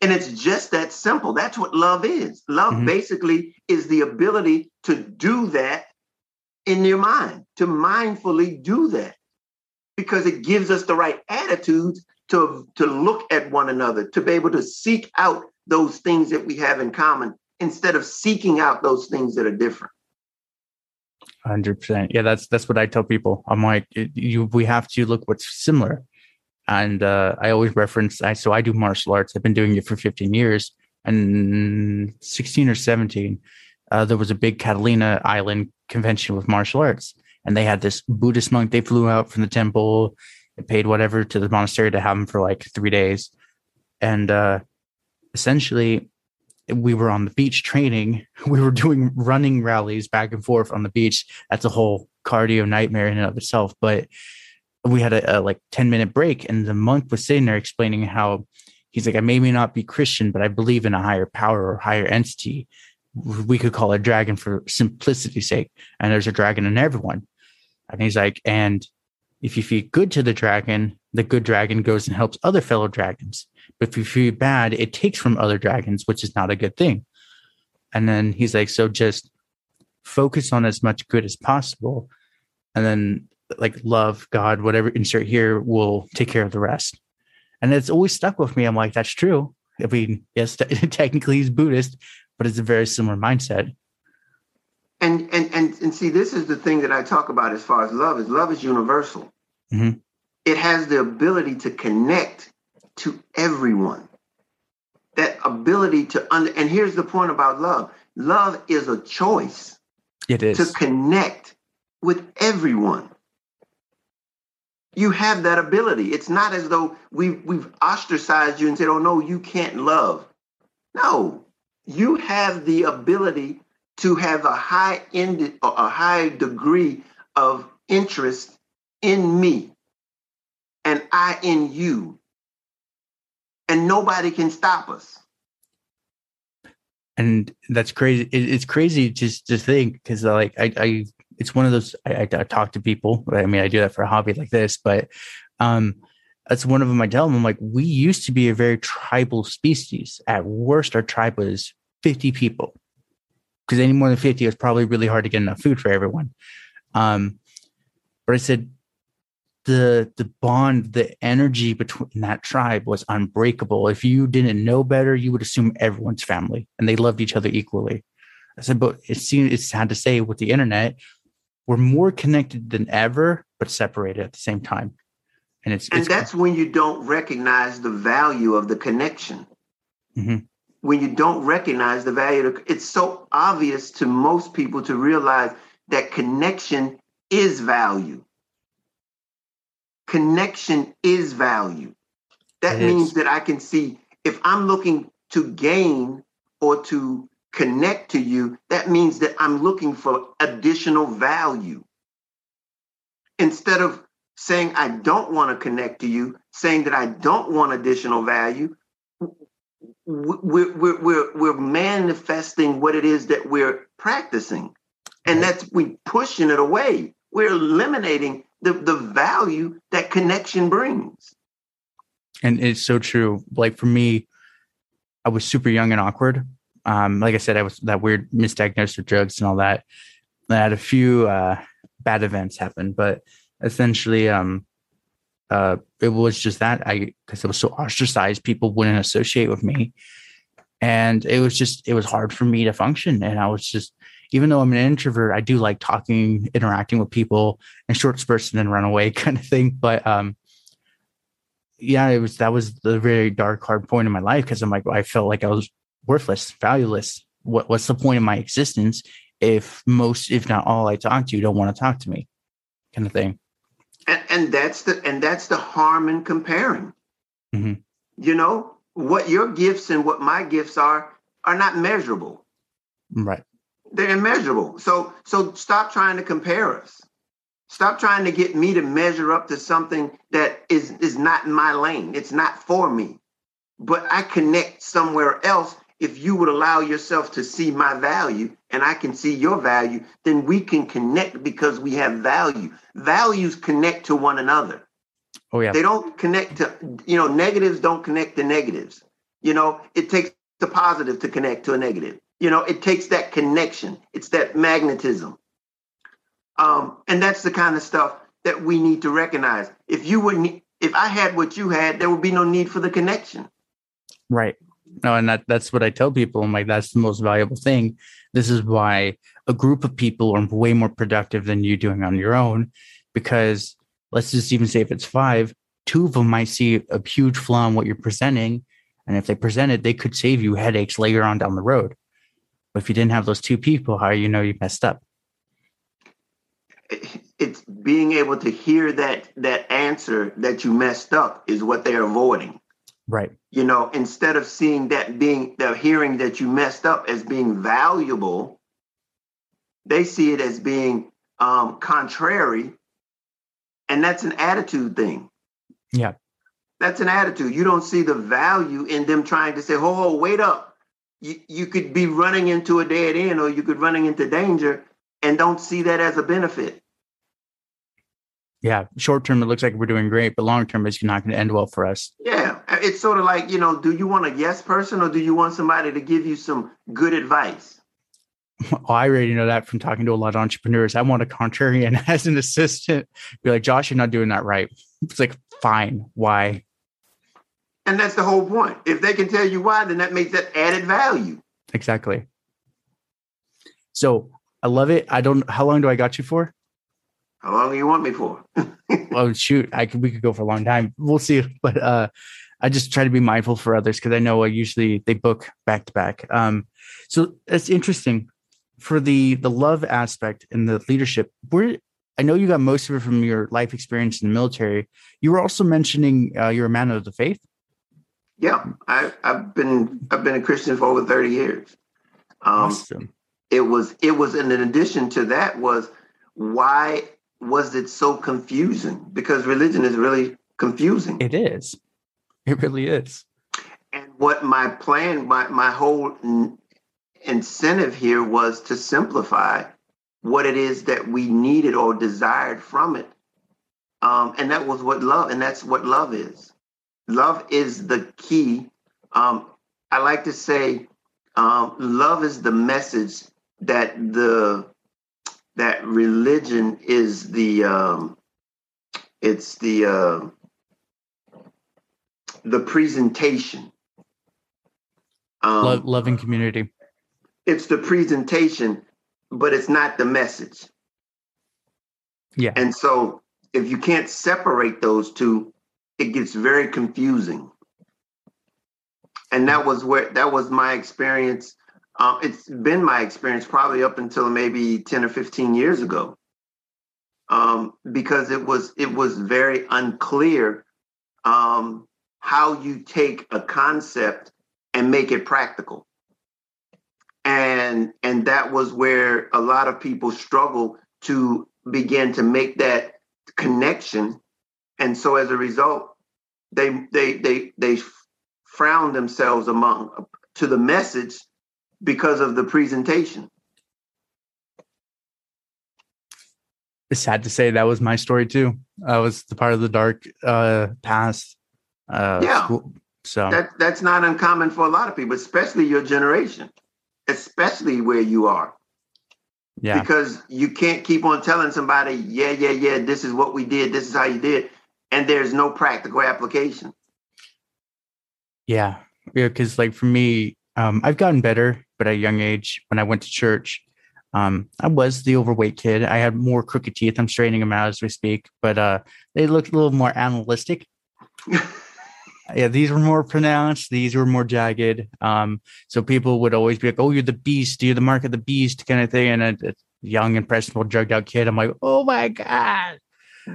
and it's just that simple. That's what love is. Love mm-hmm. basically is the ability to do that in your mind, to mindfully do that, because it gives us the right attitudes to, to look at one another, to be able to seek out those things that we have in common instead of seeking out those things that are different. Hundred percent. Yeah, that's that's what I tell people. I'm like, you we have to look what's similar and uh, I always reference. I so I do martial arts. I've been doing it for 15 years, and 16 or 17, uh, there was a big Catalina Island convention with martial arts, and they had this Buddhist monk. They flew out from the temple, paid whatever to the monastery to have him for like three days, and uh, essentially we were on the beach training. We were doing running rallies back and forth on the beach. That's a whole cardio nightmare in and of itself. But we had a, a like 10 minute break and the monk was sitting there explaining how he's like, I may not be Christian, but I believe in a higher power or higher entity. We could call it dragon for simplicity's sake. And there's a dragon in everyone. And he's like, and if you feed good to the dragon, the good dragon goes and helps other fellow dragons. But if you feel bad, it takes from other dragons, which is not a good thing. And then he's like, so just focus on as much good as possible. And then like love, God, whatever insert here will take care of the rest. And it's always stuck with me. I'm like, that's true. I mean, yes, technically he's Buddhist, but it's a very similar mindset. And and and and see, this is the thing that I talk about as far as love is love is universal. Mm-hmm. It has the ability to connect to everyone. That ability to under and here's the point about love. Love is a choice. It is to connect with everyone. You have that ability. It's not as though we've we've ostracized you and said, "Oh no, you can't love." No, you have the ability to have a high end, a high degree of interest in me, and I in you, and nobody can stop us. And that's crazy. It's crazy just to think because, like, I, I it's one of those I, I, talk to people. I mean, I do that for a hobby like this, but um, that's one of them. I tell them, I'm like, we used to be a very tribal species. At worst, our tribe was 50 people because any more than 50 was probably really hard to get enough food for everyone. Um, but I said the the bond, the energy between that tribe was unbreakable. If you didn't know better, you would assume everyone's family and they loved each other equally. I said, but it seems it's sad to say with the internet, we're more connected than ever, but separated at the same time. And it's and it's that's when you don't recognize the value of the connection. Mm-hmm. When you don't recognize the value, of, it's so obvious to most people to realize that connection is value. Connection is value. That it means is. that I can see if I'm looking to gain or to connect to you, that means that I'm looking for additional value. Instead of saying I don't want to connect to you, saying that I don't want additional value, we're, we're, we're, we're manifesting what it is that we're practicing. And that's we pushing it away. We're eliminating the, the value that connection brings. And it's so true. Like for me, I was super young and awkward um, like I said, I was that weird misdiagnosed with drugs and all that. I had a few uh, bad events happen, but essentially, um, uh, it was just that I because it was so ostracized, people wouldn't associate with me, and it was just it was hard for me to function. And I was just, even though I'm an introvert, I do like talking, interacting with people, and short spurts and then run away kind of thing. But um, yeah, it was that was the very dark, hard point in my life because I'm like I felt like I was worthless, valueless. What, what's the point of my existence if most, if not all I talk to you don't want to talk to me kind of thing. And, and that's the, and that's the harm in comparing, mm-hmm. you know, what your gifts and what my gifts are, are not measurable. Right. They're immeasurable. So, so stop trying to compare us. Stop trying to get me to measure up to something that is is not in my lane. It's not for me. But I connect somewhere else if you would allow yourself to see my value and I can see your value, then we can connect because we have value. Values connect to one another. Oh, yeah. They don't connect to, you know, negatives don't connect to negatives. You know, it takes the positive to connect to a negative. You know, it takes that connection, it's that magnetism. Um, and that's the kind of stuff that we need to recognize. If you wouldn't, if I had what you had, there would be no need for the connection. Right. No, and that that's what I tell people. I'm like, that's the most valuable thing. This is why a group of people are way more productive than you doing on your own. Because let's just even say if it's five, two of them might see a huge flaw in what you're presenting. And if they present it, they could save you headaches later on down the road. But if you didn't have those two people, how you know you messed up? It's being able to hear that that answer that you messed up is what they're avoiding. Right you know, instead of seeing that being the hearing that you messed up as being valuable, they see it as being um, contrary, and that's an attitude thing. Yeah, that's an attitude. You don't see the value in them trying to say, "Oh, oh wait up." You you could be running into a dead end, or you could running into danger, and don't see that as a benefit. Yeah, short term it looks like we're doing great, but long term it's not going to end well for us. Yeah, it's sort of like you know, do you want a yes person or do you want somebody to give you some good advice? Well, I already know that from talking to a lot of entrepreneurs. I want a contrarian as an assistant. Be like, Josh, you're not doing that right. It's like, fine, why? And that's the whole point. If they can tell you why, then that makes that added value. Exactly. So I love it. I don't. How long do I got you for? How long do you want me for? oh shoot, I could. We could go for a long time. We'll see. But uh, I just try to be mindful for others because I know I usually they book back to back. Um, so that's interesting for the the love aspect and the leadership. Where I know you got most of it from your life experience in the military. You were also mentioning uh, you're a man of the faith. Yeah, I, have been I've been a Christian for over thirty years. Um, awesome. It was it was in addition to that was why was it so confusing? Because religion is really confusing. It is. It really is. And what my plan, my my whole incentive here was to simplify what it is that we needed or desired from it. Um, and that was what love, and that's what love is love is the key. Um, I like to say um, love is the message that the that religion is the um, it's the uh, the presentation. Um, love, loving community. It's the presentation, but it's not the message. Yeah. And so if you can't separate those two, it gets very confusing. And that was where that was my experience. Uh, it's been my experience probably up until maybe 10 or 15 years ago. Um, because it was it was very unclear um, how you take a concept and make it practical. And and that was where a lot of people struggle to begin to make that connection and so as a result, they they they they frown themselves among to the message because of the presentation. It's sad to say that was my story too. I was the part of the dark uh, past. Uh, yeah, school, so that that's not uncommon for a lot of people, especially your generation, especially where you are. Yeah, because you can't keep on telling somebody, yeah, yeah, yeah, this is what we did, this is how you did, and there's no practical application. Yeah, yeah, because like for me, um, I've gotten better, but at a young age, when I went to church, um, I was the overweight kid. I had more crooked teeth. I'm straightening them out as we speak, but uh, they looked a little more animalistic. yeah, these were more pronounced. These were more jagged. Um, so people would always be like, "Oh, you're the beast. You're the mark of the beast," kind of thing. And a, a young, impressionable, drugged out kid, I'm like, "Oh my god,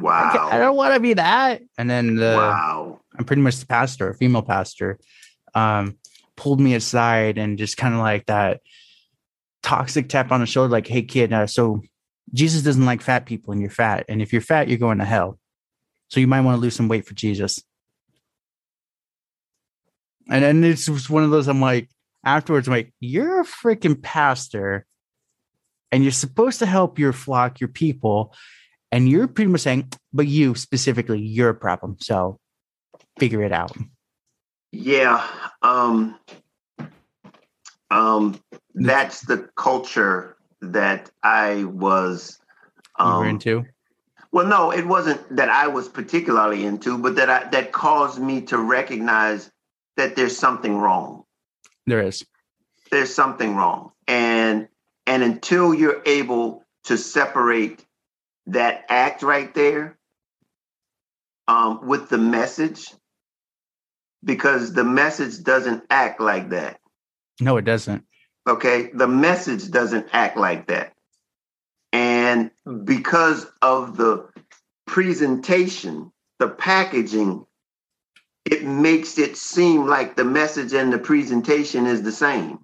Wow. I, I don't want to be that. And then the wow. I'm pretty much the pastor, a female pastor, um, pulled me aside and just kind of like that toxic tap on the shoulder, like, hey kid, uh, so Jesus doesn't like fat people and you're fat. And if you're fat, you're going to hell. So you might want to lose some weight for Jesus. And then it's one of those I'm like, afterwards, I'm like, you're a freaking pastor and you're supposed to help your flock, your people and you're pretty much saying, but you specifically, you're a problem. So figure it out. Yeah. Um, um, that's the culture that I was um, into. Well, no, it wasn't that I was particularly into, but that I, that caused me to recognize that there's something wrong. There is. There's something wrong, and and until you're able to separate that act right there um, with the message because the message doesn't act like that. No, it doesn't. Okay. The message doesn't act like that. And because of the presentation, the packaging, it makes it seem like the message and the presentation is the same.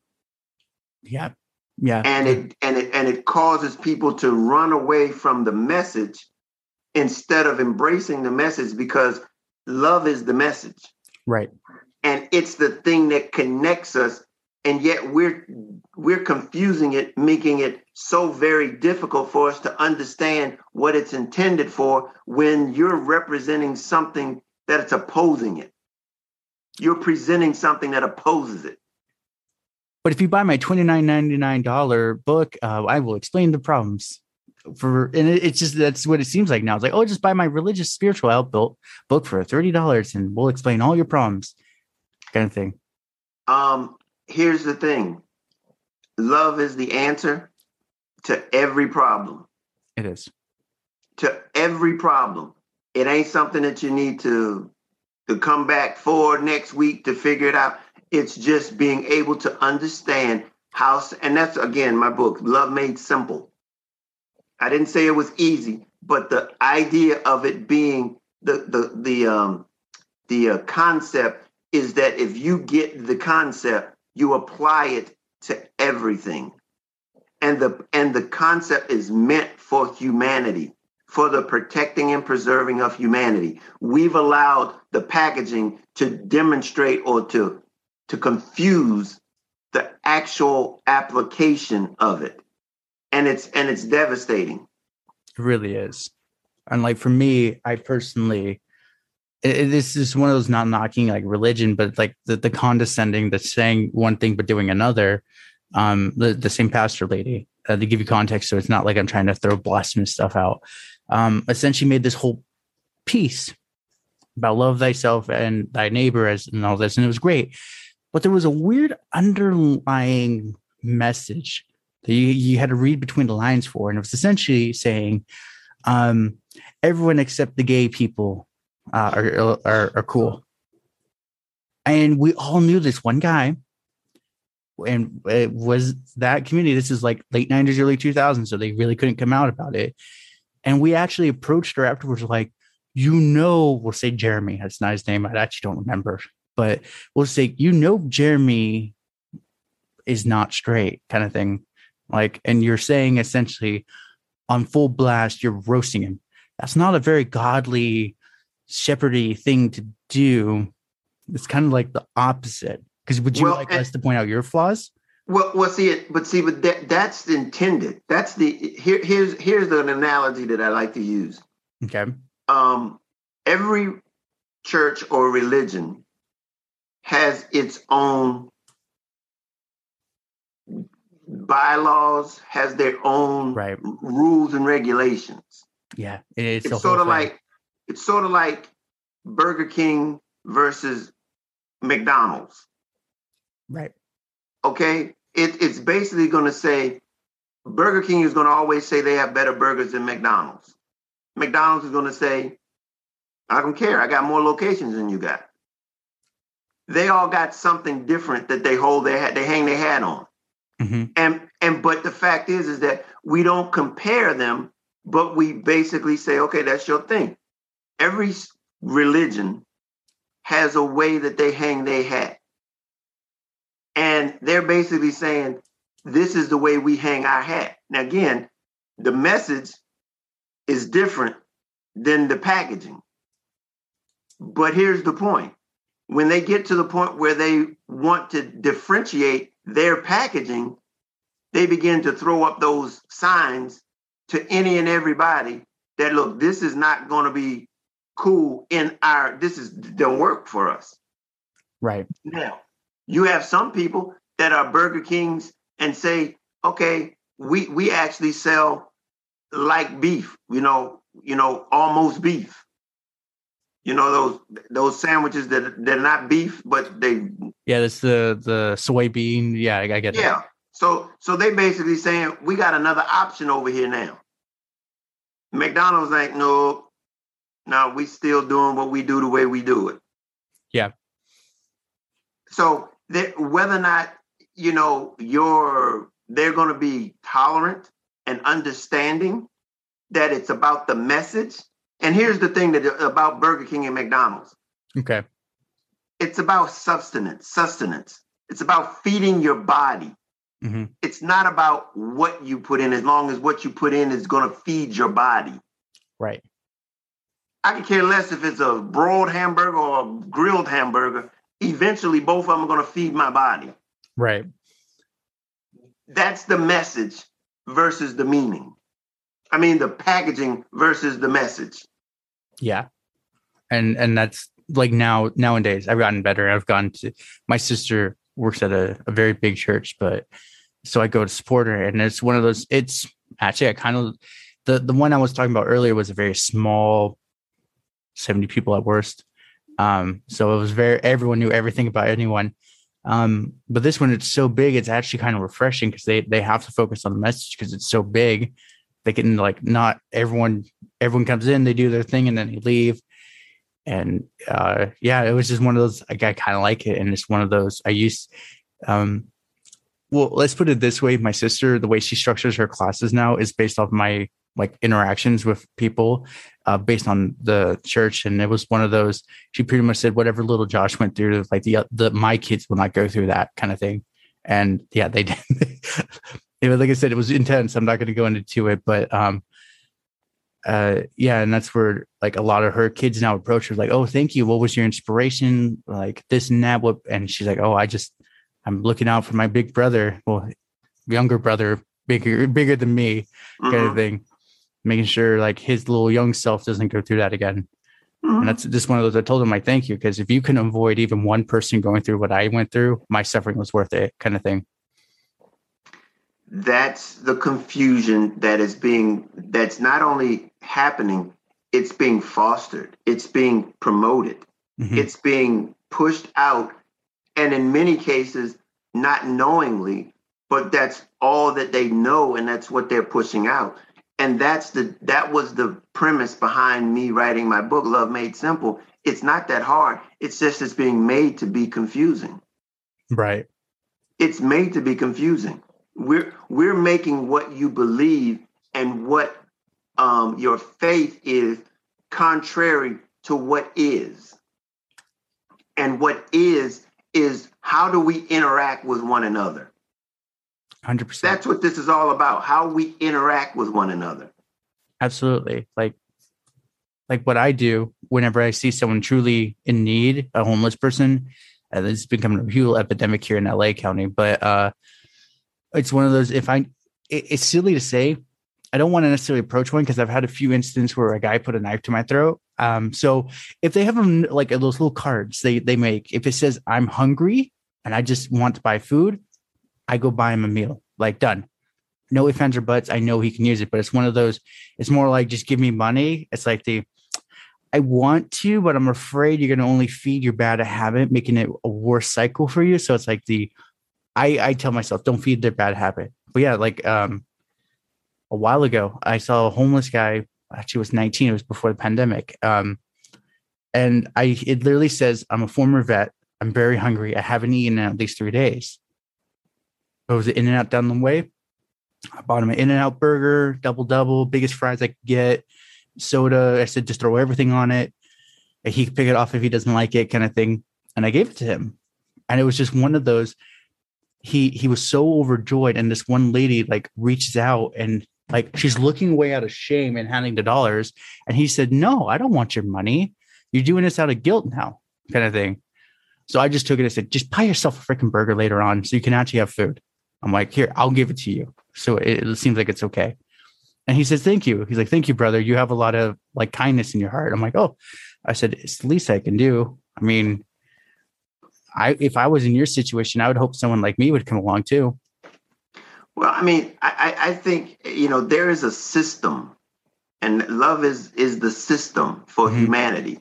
Yeah. Yeah. And it and it and it causes people to run away from the message instead of embracing the message because love is the message. Right. And it's the thing that connects us and yet we're we're confusing it making it so very difficult for us to understand what it's intended for when you're representing something that it's opposing it you're presenting something that opposes it but if you buy my $29.99 book uh, i will explain the problems for and it, it's just that's what it seems like now it's like oh just buy my religious spiritual help book for $30 and we'll explain all your problems kind of thing um here's the thing love is the answer to every problem. It is. To every problem. It ain't something that you need to to come back for next week to figure it out. It's just being able to understand how and that's again my book, Love Made Simple. I didn't say it was easy, but the idea of it being the the the um the uh, concept is that if you get the concept, you apply it to everything. And the and the concept is meant for humanity, for the protecting and preserving of humanity. We've allowed the packaging to demonstrate or to to confuse the actual application of it. And it's and it's devastating. It really is. And like for me, I personally it, this is one of those not knocking like religion, but like the, the condescending, the saying one thing but doing another. Um, the, the same pastor lady uh, to give you context, so it's not like I'm trying to throw blasphemous stuff out. Um, essentially made this whole piece about love thyself and thy neighbor as and all this, and it was great. But there was a weird underlying message that you, you had to read between the lines for, and it was essentially saying, um, everyone except the gay people uh, are, are, are cool. And we all knew this one guy, and it was that community. This is like late '90s, early 2000s, so they really couldn't come out about it. And we actually approached her afterwards, like, you know, we'll say Jeremy. That's not his name. I actually don't remember, but we'll say, you know, Jeremy is not straight, kind of thing. Like, and you're saying essentially on full blast, you're roasting him. That's not a very godly shepherdy thing to do. It's kind of like the opposite. Because would you well, like and, us to point out your flaws? Well, well, see it, but see, but that, that's intended. That's the here. Here's here's the analogy that I like to use. Okay. Um, every church or religion has its own bylaws, has their own right. rules and regulations. Yeah, it's, it's sort of thing. like it's sort of like Burger King versus McDonald's. Right. Okay. It, it's basically going to say Burger King is going to always say they have better burgers than McDonald's. McDonald's is going to say, I don't care. I got more locations than you got. They all got something different that they hold their hat, they hang their hat on. Mm-hmm. And and but the fact is is that we don't compare them, but we basically say, okay, that's your thing every religion has a way that they hang their hat. And they're basically saying, this is the way we hang our hat. Now, again, the message is different than the packaging. But here's the point when they get to the point where they want to differentiate their packaging, they begin to throw up those signs to any and everybody that look, this is not going to be cool in our this is don't work for us. Right. Now, you have some people that are Burger Kings and say, okay, we we actually sell like beef, you know, you know, almost beef. You know those those sandwiches that they're not beef, but they yeah, that's the the soybean. Yeah, I, I get yeah. That. So so they basically saying we got another option over here now. McDonald's like, no, now we still doing what we do the way we do it. Yeah. So that whether or not you know you're they're going to be tolerant and understanding that it's about the message. And here's the thing that about Burger King and McDonald's. Okay. it's about sustenance, sustenance. It's about feeding your body. Mm-hmm. It's not about what you put in, as long as what you put in is going to feed your body. Right. I can care less if it's a broiled hamburger or a grilled hamburger. Eventually, both of them are going to feed my body. Right. That's the message versus the meaning. I mean, the packaging versus the message. Yeah. And and that's like now nowadays I've gotten better. I've gone to my sister works at a, a very big church, but so I go to support her and it's one of those it's actually I kind of the the one I was talking about earlier was a very small 70 people at worst. Um, so it was very everyone knew everything about anyone. Um, but this one it's so big, it's actually kind of refreshing because they they have to focus on the message because it's so big. They can like not everyone everyone comes in, they do their thing, and then they leave. And uh, yeah, it was just one of those. Like, I kind of like it, and it's one of those I used. Um, well, let's put it this way: my sister, the way she structures her classes now is based off my like interactions with people uh, based on the church and it was one of those she pretty much said whatever little josh went through like the the my kids will not go through that kind of thing and yeah they did it was like i said it was intense i'm not going to go into it but um uh yeah and that's where like a lot of her kids now approach her like oh thank you what was your inspiration like this and that what and she's like oh i just i'm looking out for my big brother well younger brother bigger bigger than me kind mm-hmm. of thing making sure like his little young self doesn't go through that again. Mm-hmm. And that's just one of those I told him like thank you because if you can avoid even one person going through what I went through, my suffering was worth it kind of thing. That's the confusion that is being that's not only happening, it's being fostered, it's being promoted, mm-hmm. it's being pushed out, and in many cases, not knowingly, but that's all that they know and that's what they're pushing out. And that's the that was the premise behind me writing my book love made simple. It's not that hard it's just it's being made to be confusing. Right. It's made to be confusing we're we're making what you believe and what um, your faith is contrary to what is and what is is how do we interact with one another 100%. That's what this is all about, how we interact with one another. Absolutely. Like like what I do whenever I see someone truly in need, a homeless person, and it's becoming a huge epidemic here in LA County, but uh it's one of those if I it, it's silly to say I don't want to necessarily approach one because I've had a few instances where a guy put a knife to my throat. Um, so if they have them like those little cards they they make, if it says I'm hungry and I just want to buy food, I go buy him a meal. Like done. No ands, or buts. I know he can use it, but it's one of those. It's more like just give me money. It's like the I want to, but I'm afraid you're going to only feed your bad habit, making it a worse cycle for you. So it's like the I I tell myself don't feed their bad habit. But yeah, like um a while ago, I saw a homeless guy. Actually, was 19. It was before the pandemic. Um, and I it literally says, "I'm a former vet. I'm very hungry. I haven't eaten in at least three days." It was In and Out down the way. I bought him an In and Out burger, double double, biggest fries I could get, soda. I said just throw everything on it. He could pick it off if he doesn't like it, kind of thing. And I gave it to him. And it was just one of those. He he was so overjoyed, and this one lady like reaches out and like she's looking away out of shame and handing the dollars. And he said, No, I don't want your money. You're doing this out of guilt now, kind of thing. So I just took it and said, just buy yourself a freaking burger later on so you can actually have food. I'm like, here, I'll give it to you. So it, it, seems like it's okay. And he says, thank you. He's like, thank you, brother. You have a lot of like kindness in your heart. I'm like, oh, I said, it's the least I can do. I mean, I if I was in your situation, I would hope someone like me would come along too. Well, I mean, I, I think you know there is a system, and love is is the system for mm-hmm. humanity.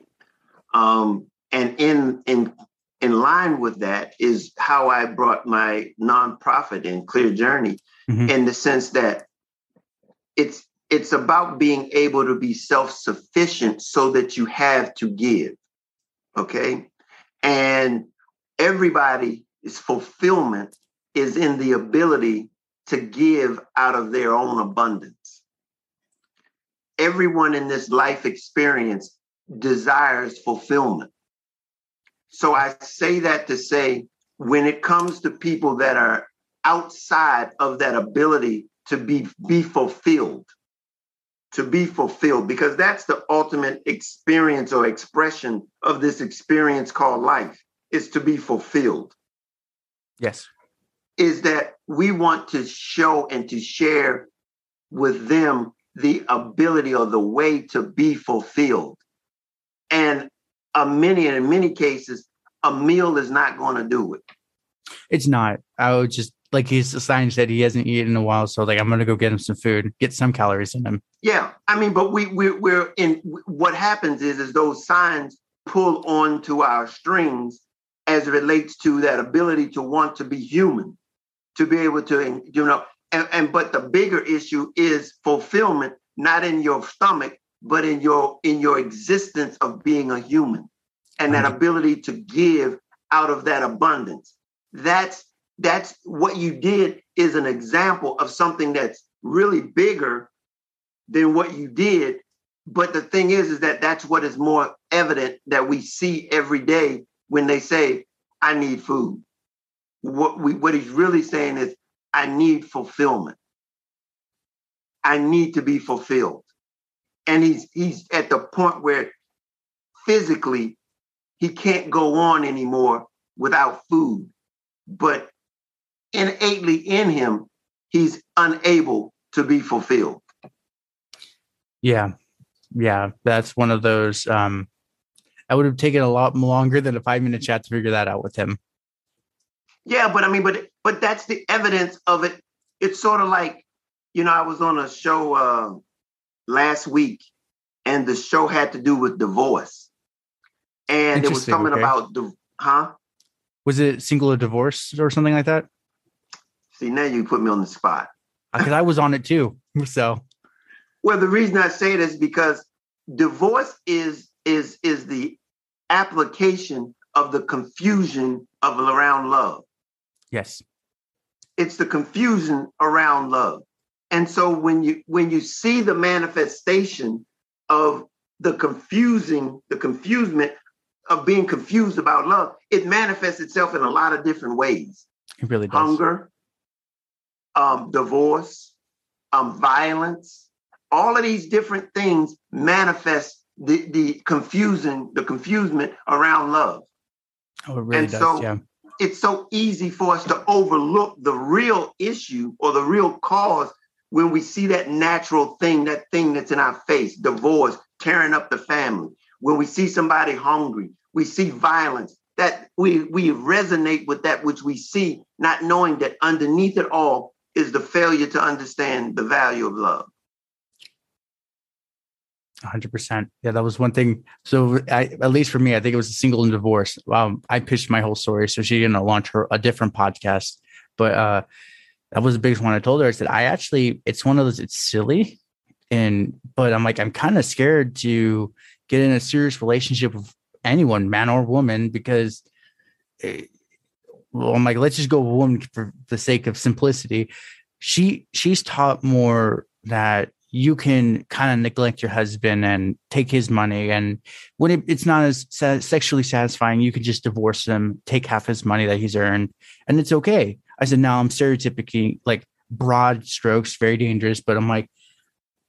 Um, and in in in line with that is how I brought my nonprofit in Clear Journey, mm-hmm. in the sense that it's it's about being able to be self-sufficient so that you have to give. Okay. And everybody's fulfillment is in the ability to give out of their own abundance. Everyone in this life experience desires fulfillment. So I say that to say when it comes to people that are outside of that ability to be be fulfilled, to be fulfilled, because that's the ultimate experience or expression of this experience called life, is to be fulfilled. Yes. Is that we want to show and to share with them the ability or the way to be fulfilled. And a many, in many cases, a meal is not going to do it. It's not. I would just like he's sign said he hasn't eaten in a while, so like I'm gonna go get him some food, get some calories in him. Yeah, I mean, but we we we're in. What happens is is those signs pull onto our strings as it relates to that ability to want to be human, to be able to you know. And, and but the bigger issue is fulfillment, not in your stomach, but in your in your existence of being a human, and that ability to give out of that abundance. That's that's what you did is an example of something that's really bigger than what you did but the thing is is that that's what is more evident that we see every day when they say i need food what we what he's really saying is i need fulfillment i need to be fulfilled and he's he's at the point where physically he can't go on anymore without food but innately in him, he's unable to be fulfilled. Yeah. Yeah. That's one of those. Um, I would have taken a lot longer than a five minute chat to figure that out with him. Yeah, but I mean, but but that's the evidence of it. It's sort of like, you know, I was on a show uh, last week, and the show had to do with divorce, and it was coming okay. about the huh? Was it single or divorce or something like that? See, now you put me on the spot. Because I was on it too. So well, the reason I say it is because divorce is is is the application of the confusion of around love. Yes. It's the confusion around love. And so when you when you see the manifestation of the confusing, the confusement of being confused about love, it manifests itself in a lot of different ways. It really does. Hunger, um, divorce, um, violence, all of these different things manifest the, the confusion, the confusement around love. Oh, it really and does, so yeah. it's so easy for us to overlook the real issue or the real cause when we see that natural thing, that thing that's in our face, divorce, tearing up the family. When we see somebody hungry, we see violence, that we we resonate with that which we see, not knowing that underneath it all is the failure to understand the value of love. 100%. Yeah, that was one thing. So, I, at least for me, I think it was a single and divorce. Um, I pitched my whole story. So, she didn't launch her a different podcast. But uh, that was the biggest one I told her. I said, I actually, it's one of those, it's silly. And, but I'm like, I'm kind of scared to get in a serious relationship with anyone, man or woman, because it, well, I'm like, let's just go with woman for the sake of simplicity. She she's taught more that you can kind of neglect your husband and take his money, and when it, it's not as sexually satisfying, you can just divorce him, take half his money that he's earned, and it's okay. I said, now I'm stereotypically like broad strokes, very dangerous, but I'm like,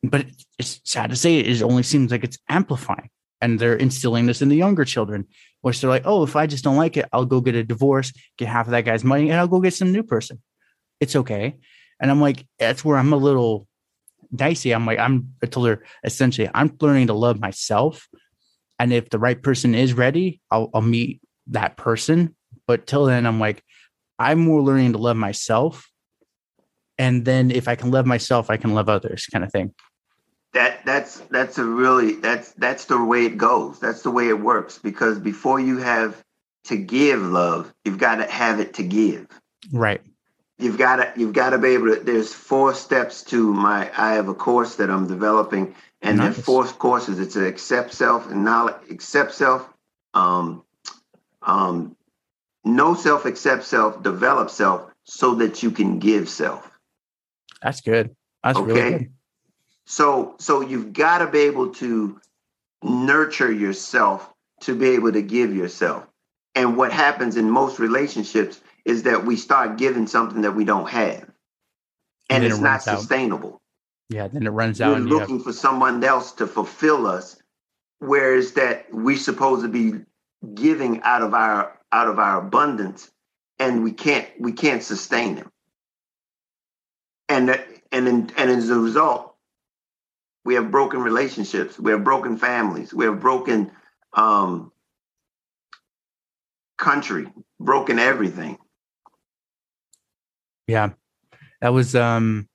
but it's sad to say it only seems like it's amplifying and they're instilling this in the younger children. Which they're like oh if i just don't like it i'll go get a divorce get half of that guy's money and i'll go get some new person. It's okay. And i'm like that's where i'm a little dicey i'm like i'm i told her essentially i'm learning to love myself. And if the right person is ready i'll, I'll meet that person. But till then i'm like i'm more learning to love myself. And then if i can love myself i can love others kind of thing. That that's that's a really that's that's the way it goes. That's the way it works. Because before you have to give love you've got to have it to give. Right you've got to you've got to be able to there's four steps to my i have a course that i'm developing and nice. the four courses it's an accept self and knowledge accept self um um know self accept self develop self so that you can give self that's good that's okay? really good so so you've got to be able to nurture yourself to be able to give yourself. And what happens in most relationships is that we start giving something that we don't have. And, then it's it not runs out. sustainable. Yeah, then it runs out We're and you have- looking for someone else to fulfill us, whereas that we're supposed to be giving out of our out of our abundance, and we can't we can't sustain them. And and in, and as a result, we have broken relationships, we have broken families, we have broken um, country, broken everything. Yeah, that was um,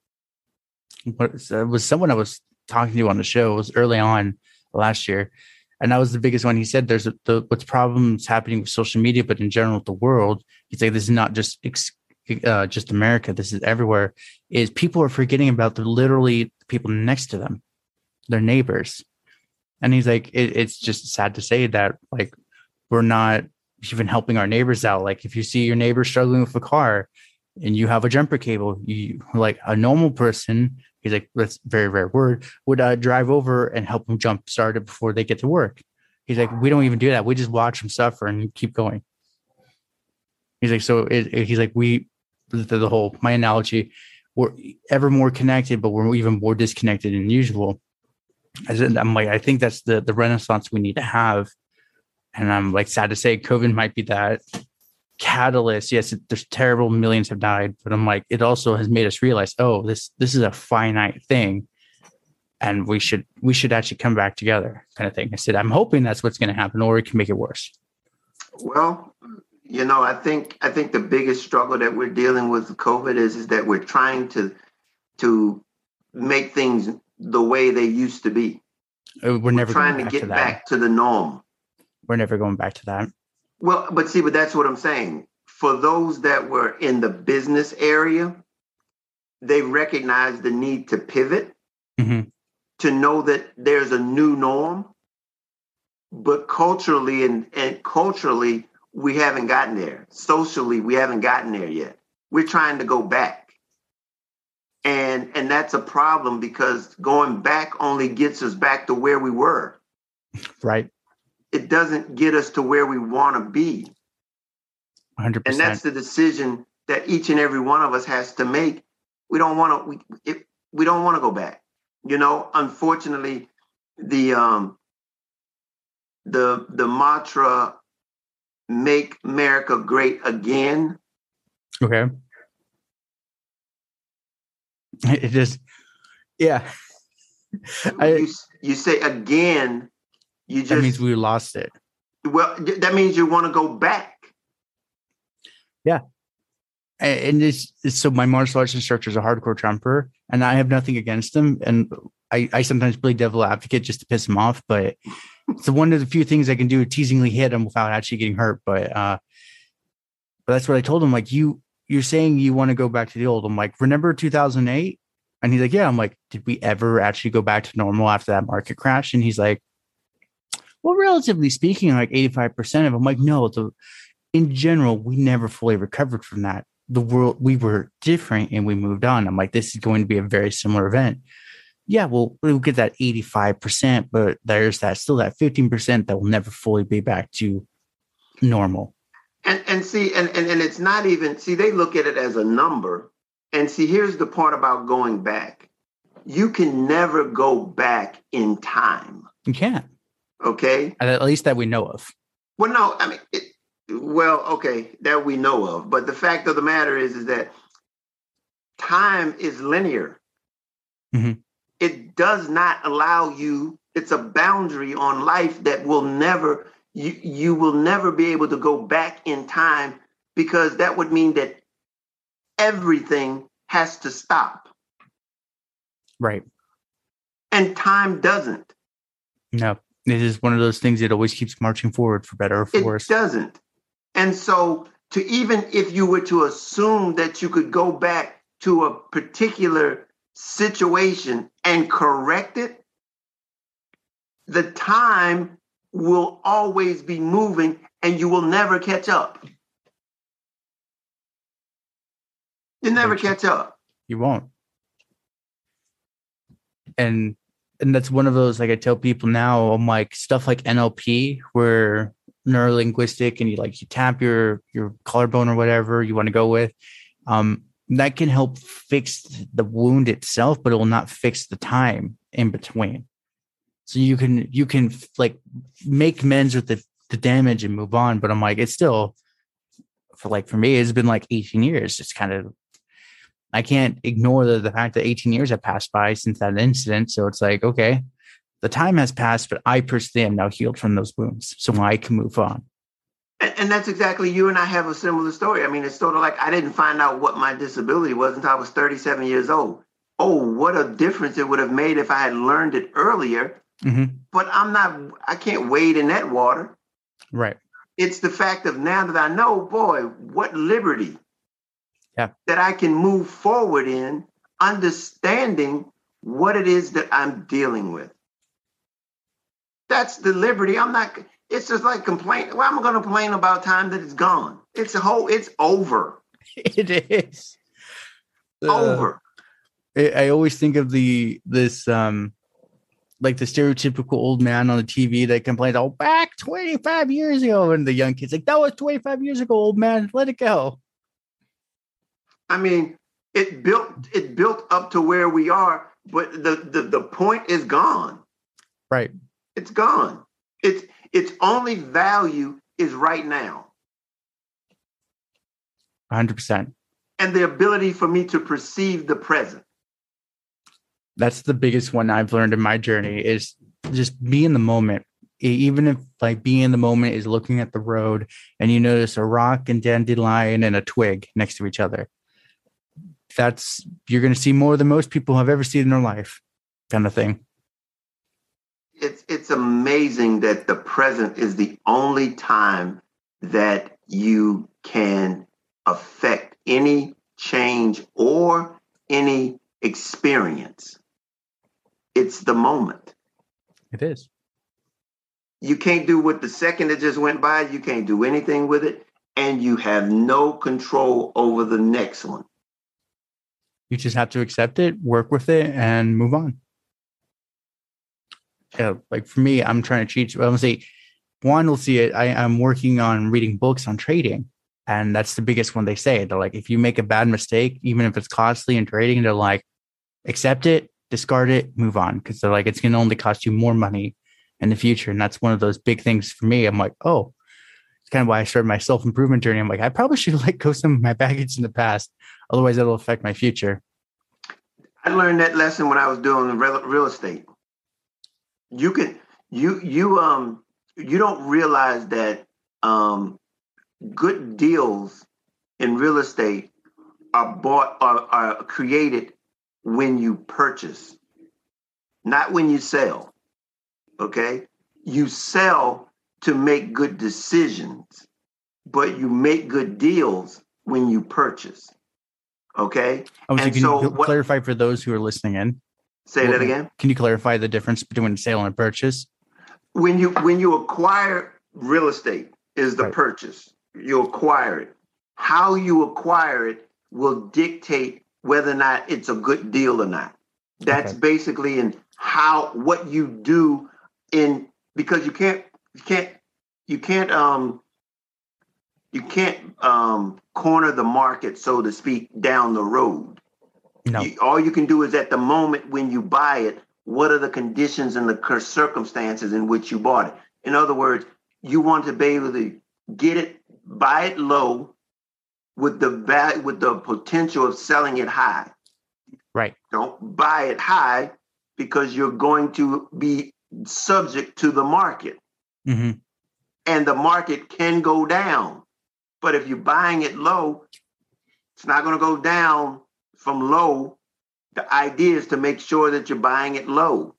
it was someone I was talking to on the show. It was early on last year, and that was the biggest one. He said, "There's a, the what's problems happening with social media, but in general with the world." He's like, "This is not just ex- uh, just America. This is everywhere. Is people are forgetting about the literally people next to them, their neighbors." And he's like, it, "It's just sad to say that like we're not even helping our neighbors out. Like if you see your neighbor struggling with a car." And you have a jumper cable, you like a normal person, he's like, that's very rare word, would uh, drive over and help them jump start it before they get to work. He's like, we don't even do that. We just watch them suffer and keep going. He's like, so it, it- he's like, we, the, the whole, my analogy, we're ever more connected, but we're even more disconnected than usual. I'm like, I think that's the, the renaissance we need to have. And I'm like, sad to say, COVID might be that catalyst. Yes it- there's terrible millions have died but i'm like it also has made us realize oh this this is a finite thing and we should we should actually come back together kind of thing. I said i'm hoping that's what's going to happen or we can make it worse. Well, you know, I think I think the biggest struggle that we're dealing with COVID is is that we're trying to to make things the way they used to be. Uh, we're never trying going to to get that. back to the norm. we're never going back to that Well, but see, but that's what I'm saying. For those that were in the business area, they recognize the need to pivot Mhm. to know that there's a new norm. But culturally and, and culturally, we haven't gotten there. Socially, we haven't gotten there yet. We're trying to go back. And and that's a problem because going back only gets us back to where we were. right It doesn't get us to where we want to be. 100% and that's the decision that each and every one of us has to make. We don't want to we, if, we don't want to go back. You know unfortunately the um the the mantra make america great again okay. It just yeah. I- you, you say again you that just means we lost it. Well that means you want to go back. Yeah. and so my martial arts instructor is a hardcore Trumper and i have nothing against him and i, I sometimes play devil advocate just to piss him off but it's one of the few things i can do teasingly hit him without actually getting hurt but uh but that's what i told him like you you're saying you want to go back to the old. I'm like remember 2008 and he's like yeah. I'm like did we ever actually go back to normal after that market crash? And he's like well relatively speaking like 85% of them like no the in general, we never fully recovered from that. The world, we were different and we moved on. I'm like, this is going to be a very similar event. Yeah, well, we'll get that 85%, but there's that still that 15% that will never fully be back to normal. And and see, and, and and it's not even see, they look at it as a number. And see, here's the part about going back. You can never go back in time. You can't, Okay. at least that we know of. Well, no, I mean, it, well, okay, that we know of. But the fact of the matter is, is that time is linear. Mhm. It does not allow you. It's a boundary on life that will never you you will never be able to go back in time because that would mean that everything has to stop, Right. and time doesn't. No, it is one of those things that always keeps marching forward for better or for It worse. doesn't. And so, to even if you were to assume that you could go back to a particular situation and correct it, the time will always be moving and you will never catch up. You never catch up. you won't and and that's one of those like i tell people now i'm like stuff like nlp where neurolinguistic and you like you tap your your collarbone or whatever you want to go with um that can help fix the wound itself but it will not fix the time in between. So you can you can like make amends with the, the damage and move on but i'm like it's still for like for me it's been like 18 years it's kind of i can't ignore the, the fact that 18 years have passed by since that incident so it's like okay the time has passed but i personally am now healed from those wounds so i can move on and, and that's exactly you and I have a similar story. I mean, it's sort of like I didn't find out what my disability was until I was 37 years old. Oh, what a difference it would have made if I had learned it earlier. Mm-hmm. But I'm not, I can't wade in that water. Right. It's the fact of now that I know, boy, what liberty yeah. that I can move forward in understanding what it is that I'm dealing with. That's the liberty. I'm not, it's just like complain. Well, I'm going to complain about time that it's gone. It's a whole, it's over. It is. over. Uh, I always think of the, this, um, like the stereotypical old man on the TV that complains, oh, back 25 years ago. And the young kid's like, that was 25 years ago, old man, let it go. I mean, it built it built up to where we are, but the the, the point is gone. Right. It's gone. It's its only value is right now. 100%. And the ability for me to perceive the present. That's the biggest one I've learned in my journey is just be in the moment. Even if like being in the moment is looking at the road and you notice a rock and dandelion and a twig next to each other. That's you're going to see more than most people have ever seen in their life, kind of thing it's it's amazing that the present is the only time that you can affect any change or any experience. It's the moment. It is. You can't do what the second that just went by, you can't do anything with it, and you have no control over the next one. You just have to accept it, work with it, and move on uh, like for me, I'm trying to teach. I'm gonna say one will see it. I, I'm working on reading books on trading, and that's the biggest one they say. They're like, if you make a bad mistake, even if it's costly in trading, they're like, accept it, discard it, move on, because they're like, it's gonna only cost you more money in the future, and that's one of those big things for me. I'm like, oh, kind of why I started my self improvement journey. I'm like, I probably should let go some of my baggage in the past, otherwise it'll affect my future. I learned that lesson when I was doing real, estate you can you you um you don't realize that um good deals in real estate are bought are, are created when you purchase not when you sell okay you sell to make good decisions but you make good deals when you purchase okay oh, so and can so you what, clarify for those who are listening in Say that again. Can you clarify the difference between a sale and a purchase? When you when you acquire real estate is the right. purchase. You acquire it. How you acquire it will dictate whether or not it's a good deal or not. That's okay. basically in how what you do in because you can't you can't you can't um you can't um corner the market so to speak down the road no. You, all you can do is at the moment when you buy it, what are the conditions and the circumstances in which you bought it? In other words, you want to be able to get it, buy it low with the value, with the potential of selling it high. Right. Don't buy it high because you're going to be subject to the market. Mm-hmm. And the market can go down. But if you're buying it low, it's not going to go down from low, the idea is to make sure that you're buying it low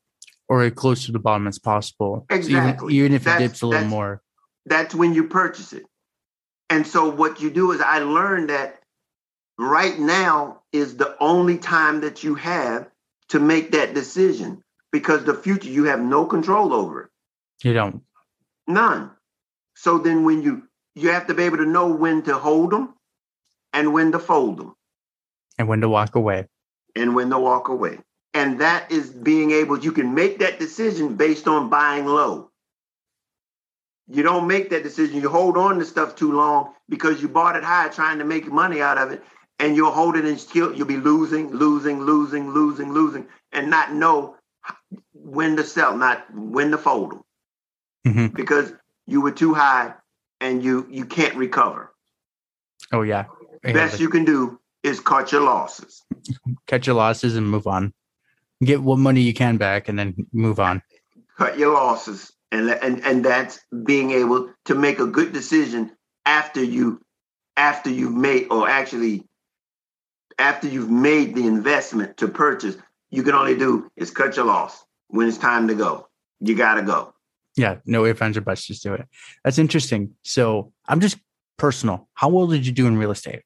or as close to the bottom as possible. Exactly. So even, even, if that's, it dips a little more. That's when you purchase it. And so what you do is I learned that right now is the only time that you have to make that decision because the future you have no control over it. You don't. None. So then when you you have to be able to know when to hold them and when to fold them and when to walk away. And when to walk away. And that is being able, you can make that decision based on buying low. you don't make that decision. You hold on to stuff too long because you bought it high trying to make money out of it. And you'll hold it and still you'll be losing, losing, losing, losing, losing, and not know when to sell, not when to fold them. Mhm. Because you were too high and you you can't recover. Oh yeah. Yeah, Best you can do is cut your losses. cut your losses and move on. Get what money you can back and then move on. cut your losses and and and that's being able to make a good decision after you after you've made or actually after you've made the investment to purchase you can only do is cut your loss when it's time to go you gotta go Yeah, no ifs, ands, or buts, just do it. That's interesting. So I'm just personal. How well did you do in real estate?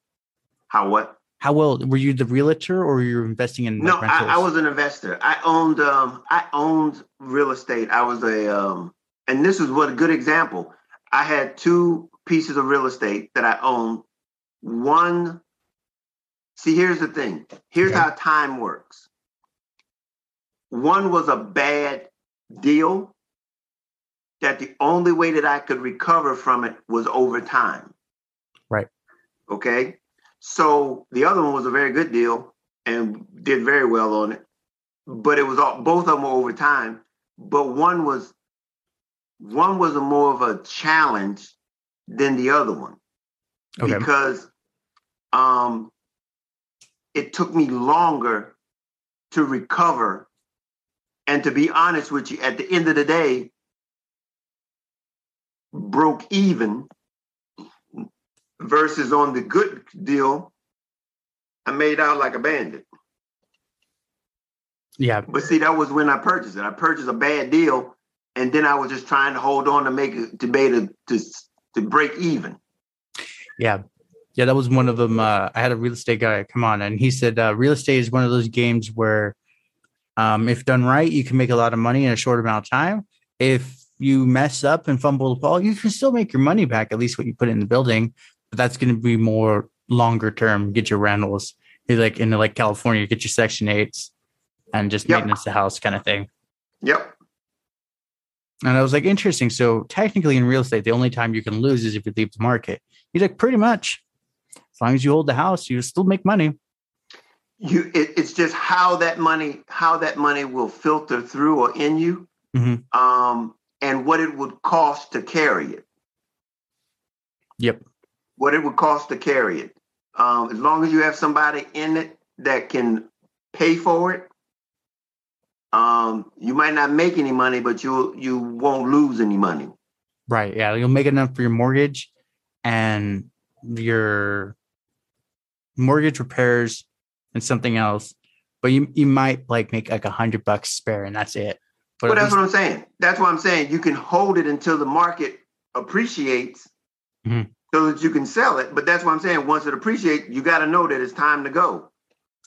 how what How well were you the realtor or were you investing in no I, I was an investor i owned um i owned real estate i was a um and this is what a good example i had two pieces of real estate that i owned one see here's the thing here's Okay. how time works one was a bad deal that the only way that i could recover from it was over time Right. okay so the other one was a very good deal and did very well on it but it was all both of them were over time but one was one was a more of a challenge than the other one Okay. because um it took me longer to recover and to be honest with you at the end of the day broke even versus on the good deal i made out like a bandit Yeah. but see that was when i purchased it i purchased a bad deal and then i was just trying to hold on to make it to be to to, to break even Yeah. Yeah, that was one of them. Uh, I had a real estate guy come on and he said uh, real estate is one of those games where um, if done right, you can make a lot of money in a short amount of time. If you mess up and fumble the ball, you can still make your money back, at least what you put in the building. But that's going to be more longer term. Get your rentals. You're like in like California, get your section eights and just Yep. maintenance the house kind of thing. yep And I was like, interesting. So technically in real estate, the only time you can lose is if you leave the market. He's like, pretty much. As long as you hold the house, you still make money. you it, it's just how that money how that money will filter through or in you Mhm. um and what it would cost to carry it Yep. what it would cost to carry it um as long as you have somebody in it that can pay for it um you might not make any money but you you won't lose any money Right. Yeah. You'll make enough for your mortgage and your mortgage repairs and something else. But you you might like make like a hundred bucks spare and that's it. But Well, that's least- what I'm saying. That's what I'm saying. You can hold it until the market appreciates Mhm. so that you can sell it. But that's what I'm saying. Once it appreciates, you got to know that it's time to go.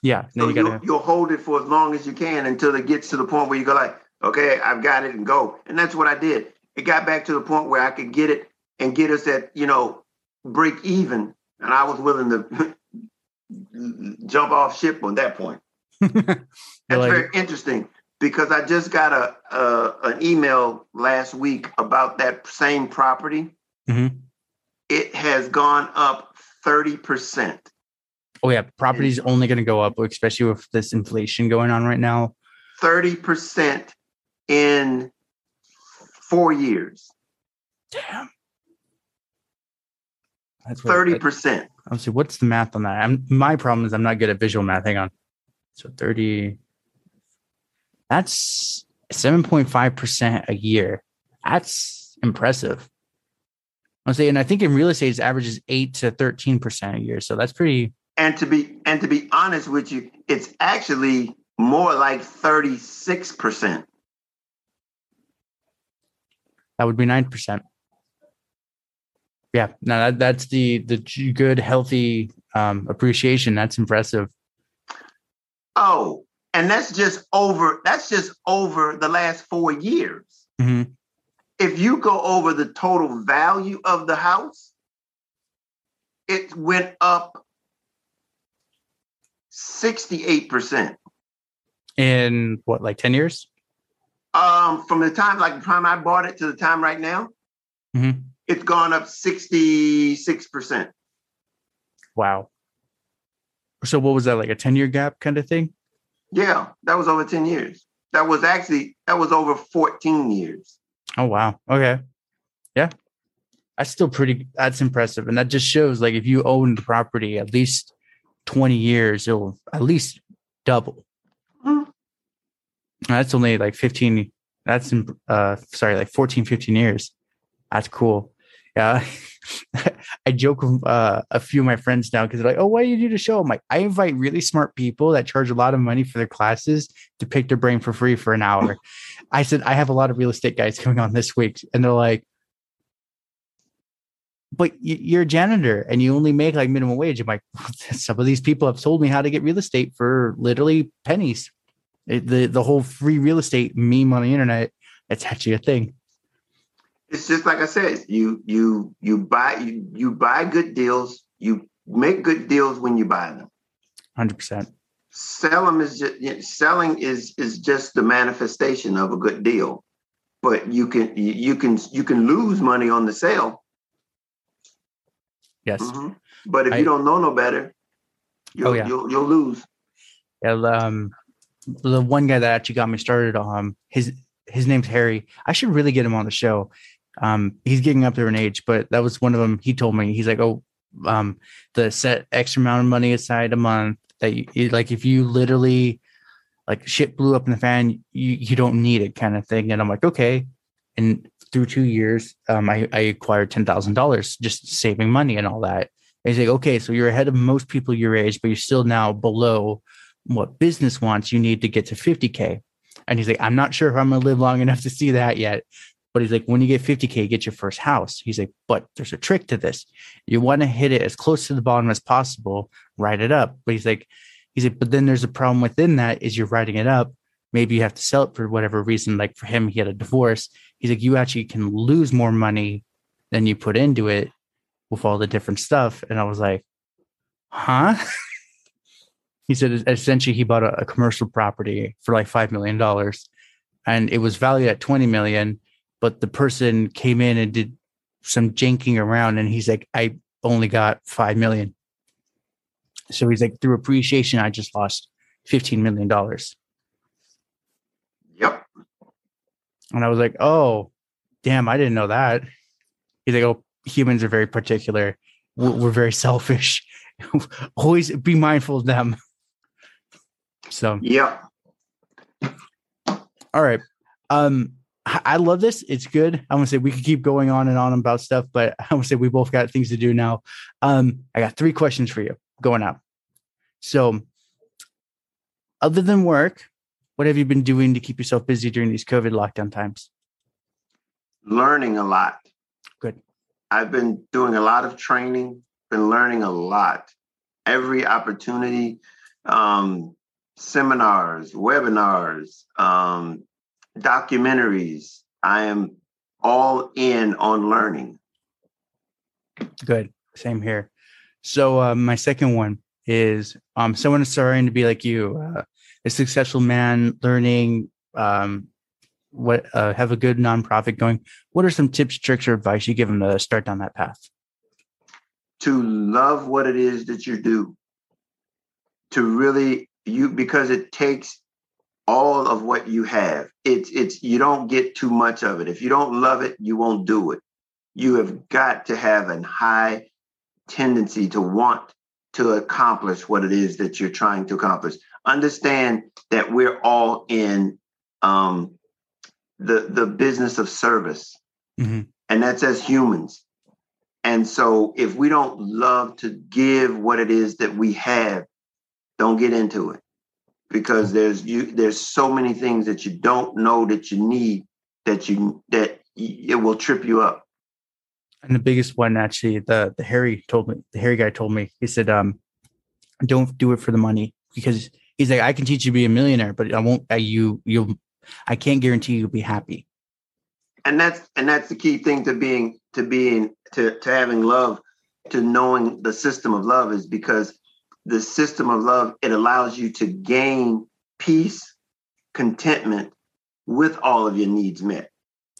yeah. So you will you'll hold it for as long as you can until it gets to the point where you go like, okay, I've got it and go. And that's what I did. It got back to the point where I could get it and get us at, you know, break even. And I was willing to jump off ship on that point. That's like- very interesting because I just got a, a an email last week about that same property. Mhm. It has gone up thirty percent. oh yeah, property's only gonna go up, especially with this inflation going on right now. Thirty percent in four years. Damn. That's Thirty percent. I'll see what's the math on that. I'm my problem is I'm not good at visual math. Hang on. So 30 that's 7.5% a year. That's impressive. I'll say, and I think in real estate, it averages eight to 13% a year. So that's pretty, And to be and to be honest with you, it's actually more like thirty six percent. that would be 9%. Yeah, no, that, that's the, the good, healthy um, appreciation. That's impressive. Oh, and that's just over. That's just over the last four years. Mhm. if you go over the total value of the house, it went up 68%. In what, like 10 years? Um, from the time like the time I bought it to the time right now, Mm-hmm. It's gone up 66%. Wow. So what was that like a 10 year gap kind of thing? Yeah, that was over 10 years. That was actually that was over 14 years. Oh wow. Okay. Yeah. That's still pretty that's impressive. And that just shows like if you own the property at least 20 years, it'll at least double. Mhm. That's only like 15 that's in uh sorry, like 14, 15 years. That's cool. Yeah. I joke with uh, a few of my friends now because they're like, "Oh, why do you do the show?" I'm like, I invite really smart people that charge a lot of money for their classes to pick their brain for free for an hour. I said I have a lot of real estate guys coming on this week, and they're like, "But you're a janitor and you only make like minimum wage." I'm like, "Some of these people have told me how to get real estate for literally pennies." It, the the whole free real estate meme on the internet, it's actually a thing. It's just like I said, you you you buy you, you buy good deals, you make good deals when you buy them. Hundred percent. Sell them is just selling is is just the manifestation of a good deal. But you can you can you can lose money on the sale. Yes. Mhm. But if I- you don't know no better, you'll, Oh, yeah. you'll you'll lose. Yeah, um, the one guy that actually got me started, um, his his name's Harry. I should really get him on the show. Um, he's getting up there in age, but that was one of them. He told me he's like, oh, um, the set extra amount of money aside a month that you, like if you literally like shit blew up in the fan, you you don't need it kind of thing. And I'm like, okay. And through two years, um, I, I acquired ten thousand dollars just saving money and all that. And he's like, okay, so you're ahead of most people your age, but you're still now below what business wants, you need to get to 50K. And he's like, I'm not sure if I'm to live long enough to see that yet. But he's like, when you get 50K, get your first house. He's like, but there's a trick to this. You want to hit it as close to the bottom as possible, write it up. But he's like, he's like, but then there's a problem within that is you're writing it up. Maybe you have to sell it for whatever reason. Like for him, he had a divorce. He's like, you actually can lose more money than you put into it with all the different stuff. And I was like, huh? he said essentially he bought a, a commercial property for like five million dollars and it was valued at 20 million but the person came in and did some janking around and he's like i only got five million so he's like through appreciation i just lost 15 million dollars Yep. and i was like oh damn i didn't know that he's like oh humans are very particular we're, we're very selfish always be mindful of them so Yep. All right. Um, I love this. It's good. I want to say we could keep going on and on about stuff, but I want to say we both got things to do now. Um, I got three questions for you going out. So, other than work, what have you been doing to keep yourself busy during these COVID lockdown times? Learning a lot. Good. I've been doing a lot of training, been learning a lot. Every opportunity, um, seminars, webinars, um, documentaries. I am all in on learning. Good. Same here. So, uh, my second one is um, someone starting to be like you, uh, a successful man, learning, um, what uh, have a good nonprofit going. What are some tips, tricks, or advice you give them to start down that path? to love what it is that you do to really you because it takes all of what you have. It's it's you don't get too much of it. If you don't love it you won't do it. You have got to have a high tendency to want to accomplish what it is that you're trying to accomplish. Understand that we're all in um the the business of service. Mhm. and that's as humans. And so if we don't love to give what it is that we have, don't get into it. Because there's you there's so many things that you don't know that you need that you that it will trip you up. And the biggest one, actually, the the Harry told me, the Harry guy told me, he said, um, "Don't do it for the money because he's like, I can teach you to be a millionaire, but I won't. Uh, you you'll, I can't guarantee you'll be happy." And that's and that's the key thing to being to being to, to having love, to knowing the system of love is because the system of love it allows you to gain peace, contentment with all of your needs met.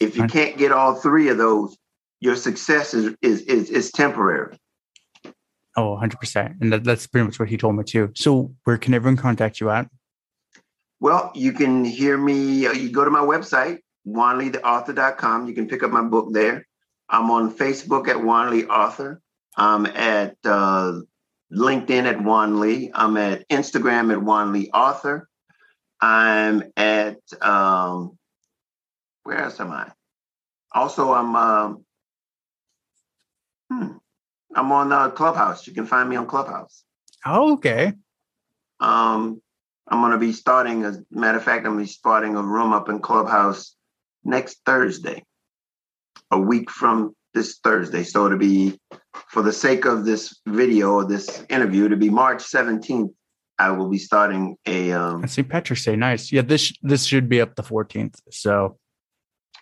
If you can't get all three of those, your success is is is, is temporary. Oh, 100%. And that, that's pretty much what he told me too. So, where can everyone contact you at? Well, you can hear me. Uh, you go to my website, juanleetheauthor.com. You can pick up my book there. I'm on Facebook at Juan Lee Author. I'm at uh, LinkedIn at Juan Lee. I'm at Instagram at Juan Lee Author. I'm at um, where else am I? Also, I'm um, hmm, I'm on uh, Clubhouse. You can find me on Clubhouse. Oh, okay. Um, I'm going to be starting. As a matter of fact, I'm going to be starting a room up in Clubhouse next Thursday, a week from this Thursday. So to be, for the sake of this video or this interview, to be March 17th, I will be starting a. Um, St. Patrick's Day, nice. Yeah, this this should be up the 14th. So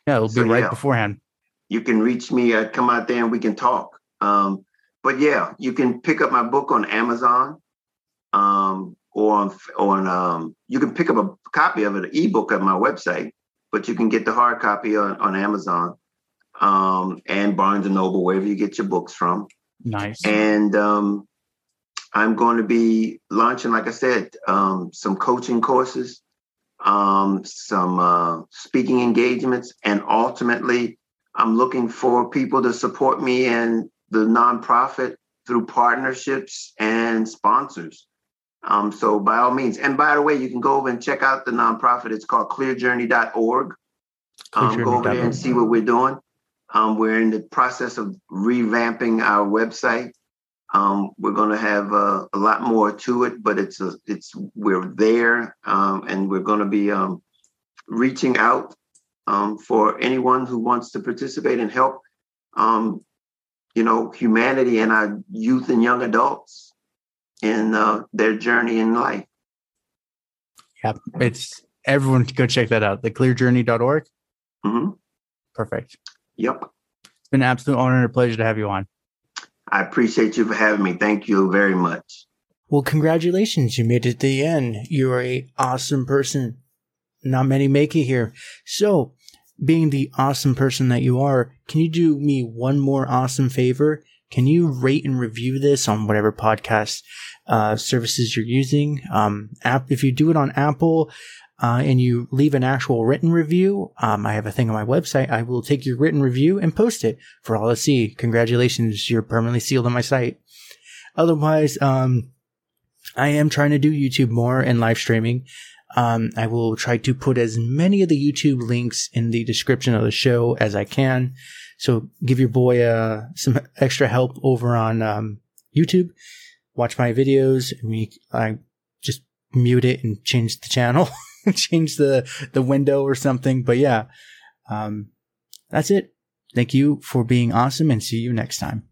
yeah, it'll be so, right yeah, beforehand. You can reach me. Uh, come out there and we can talk. Um, but yeah, you can pick up my book on Amazon, um, or on on um, you can pick up a copy of it, an ebook at my website. But you can get the hard copy on, on Amazon um, and Barnes and Noble, wherever you get your books from. Nice. And um, I'm going to be launching, like I said, um, some coaching courses, um, some uh, speaking engagements, and ultimately, I'm looking for people to support me and the nonprofit through partnerships and sponsors. Um, so by all means, and by the way, you can go over and check out the nonprofit. It's called clearjourney.org. Um, go over there and see what we're doing. Um, we're in the process of revamping our website. Um, we're going to have uh, a lot more to it, but it's a, it's we're there, um, and we're going to be um, reaching out um, for anyone who wants to participate and help. Um, you know, humanity and our youth and young adults in uh, their journey in life. Yeah, it's everyone go check that out. Theclearjourney.org. Mm-hmm. Perfect. Yep. It's been an absolute honor and a pleasure to have you on. I appreciate you for having me. Thank you very much. Well, congratulations. You made it to the end. You are a awesome person. Not many make it here. So, being the awesome person that you are, can you do me one more awesome favor? Can you rate and review this on whatever podcast uh, services you're using? Um, app, if you do it on Apple, uh, and you leave an actual written review, um, I have a thing on my website. I will take your written review and post it for all to see. Congratulations, you're permanently sealed on my site. Otherwise, um, I am trying to do YouTube more and live streaming. Um, I will try to put as many of the YouTube links in the description of the show as I can. So give your boy uh, some extra help over on um, YouTube. Watch my videos. I just mute it and change the channel. change the the window or something. But yeah, um, that's it. Thank you for being awesome, and see you next time.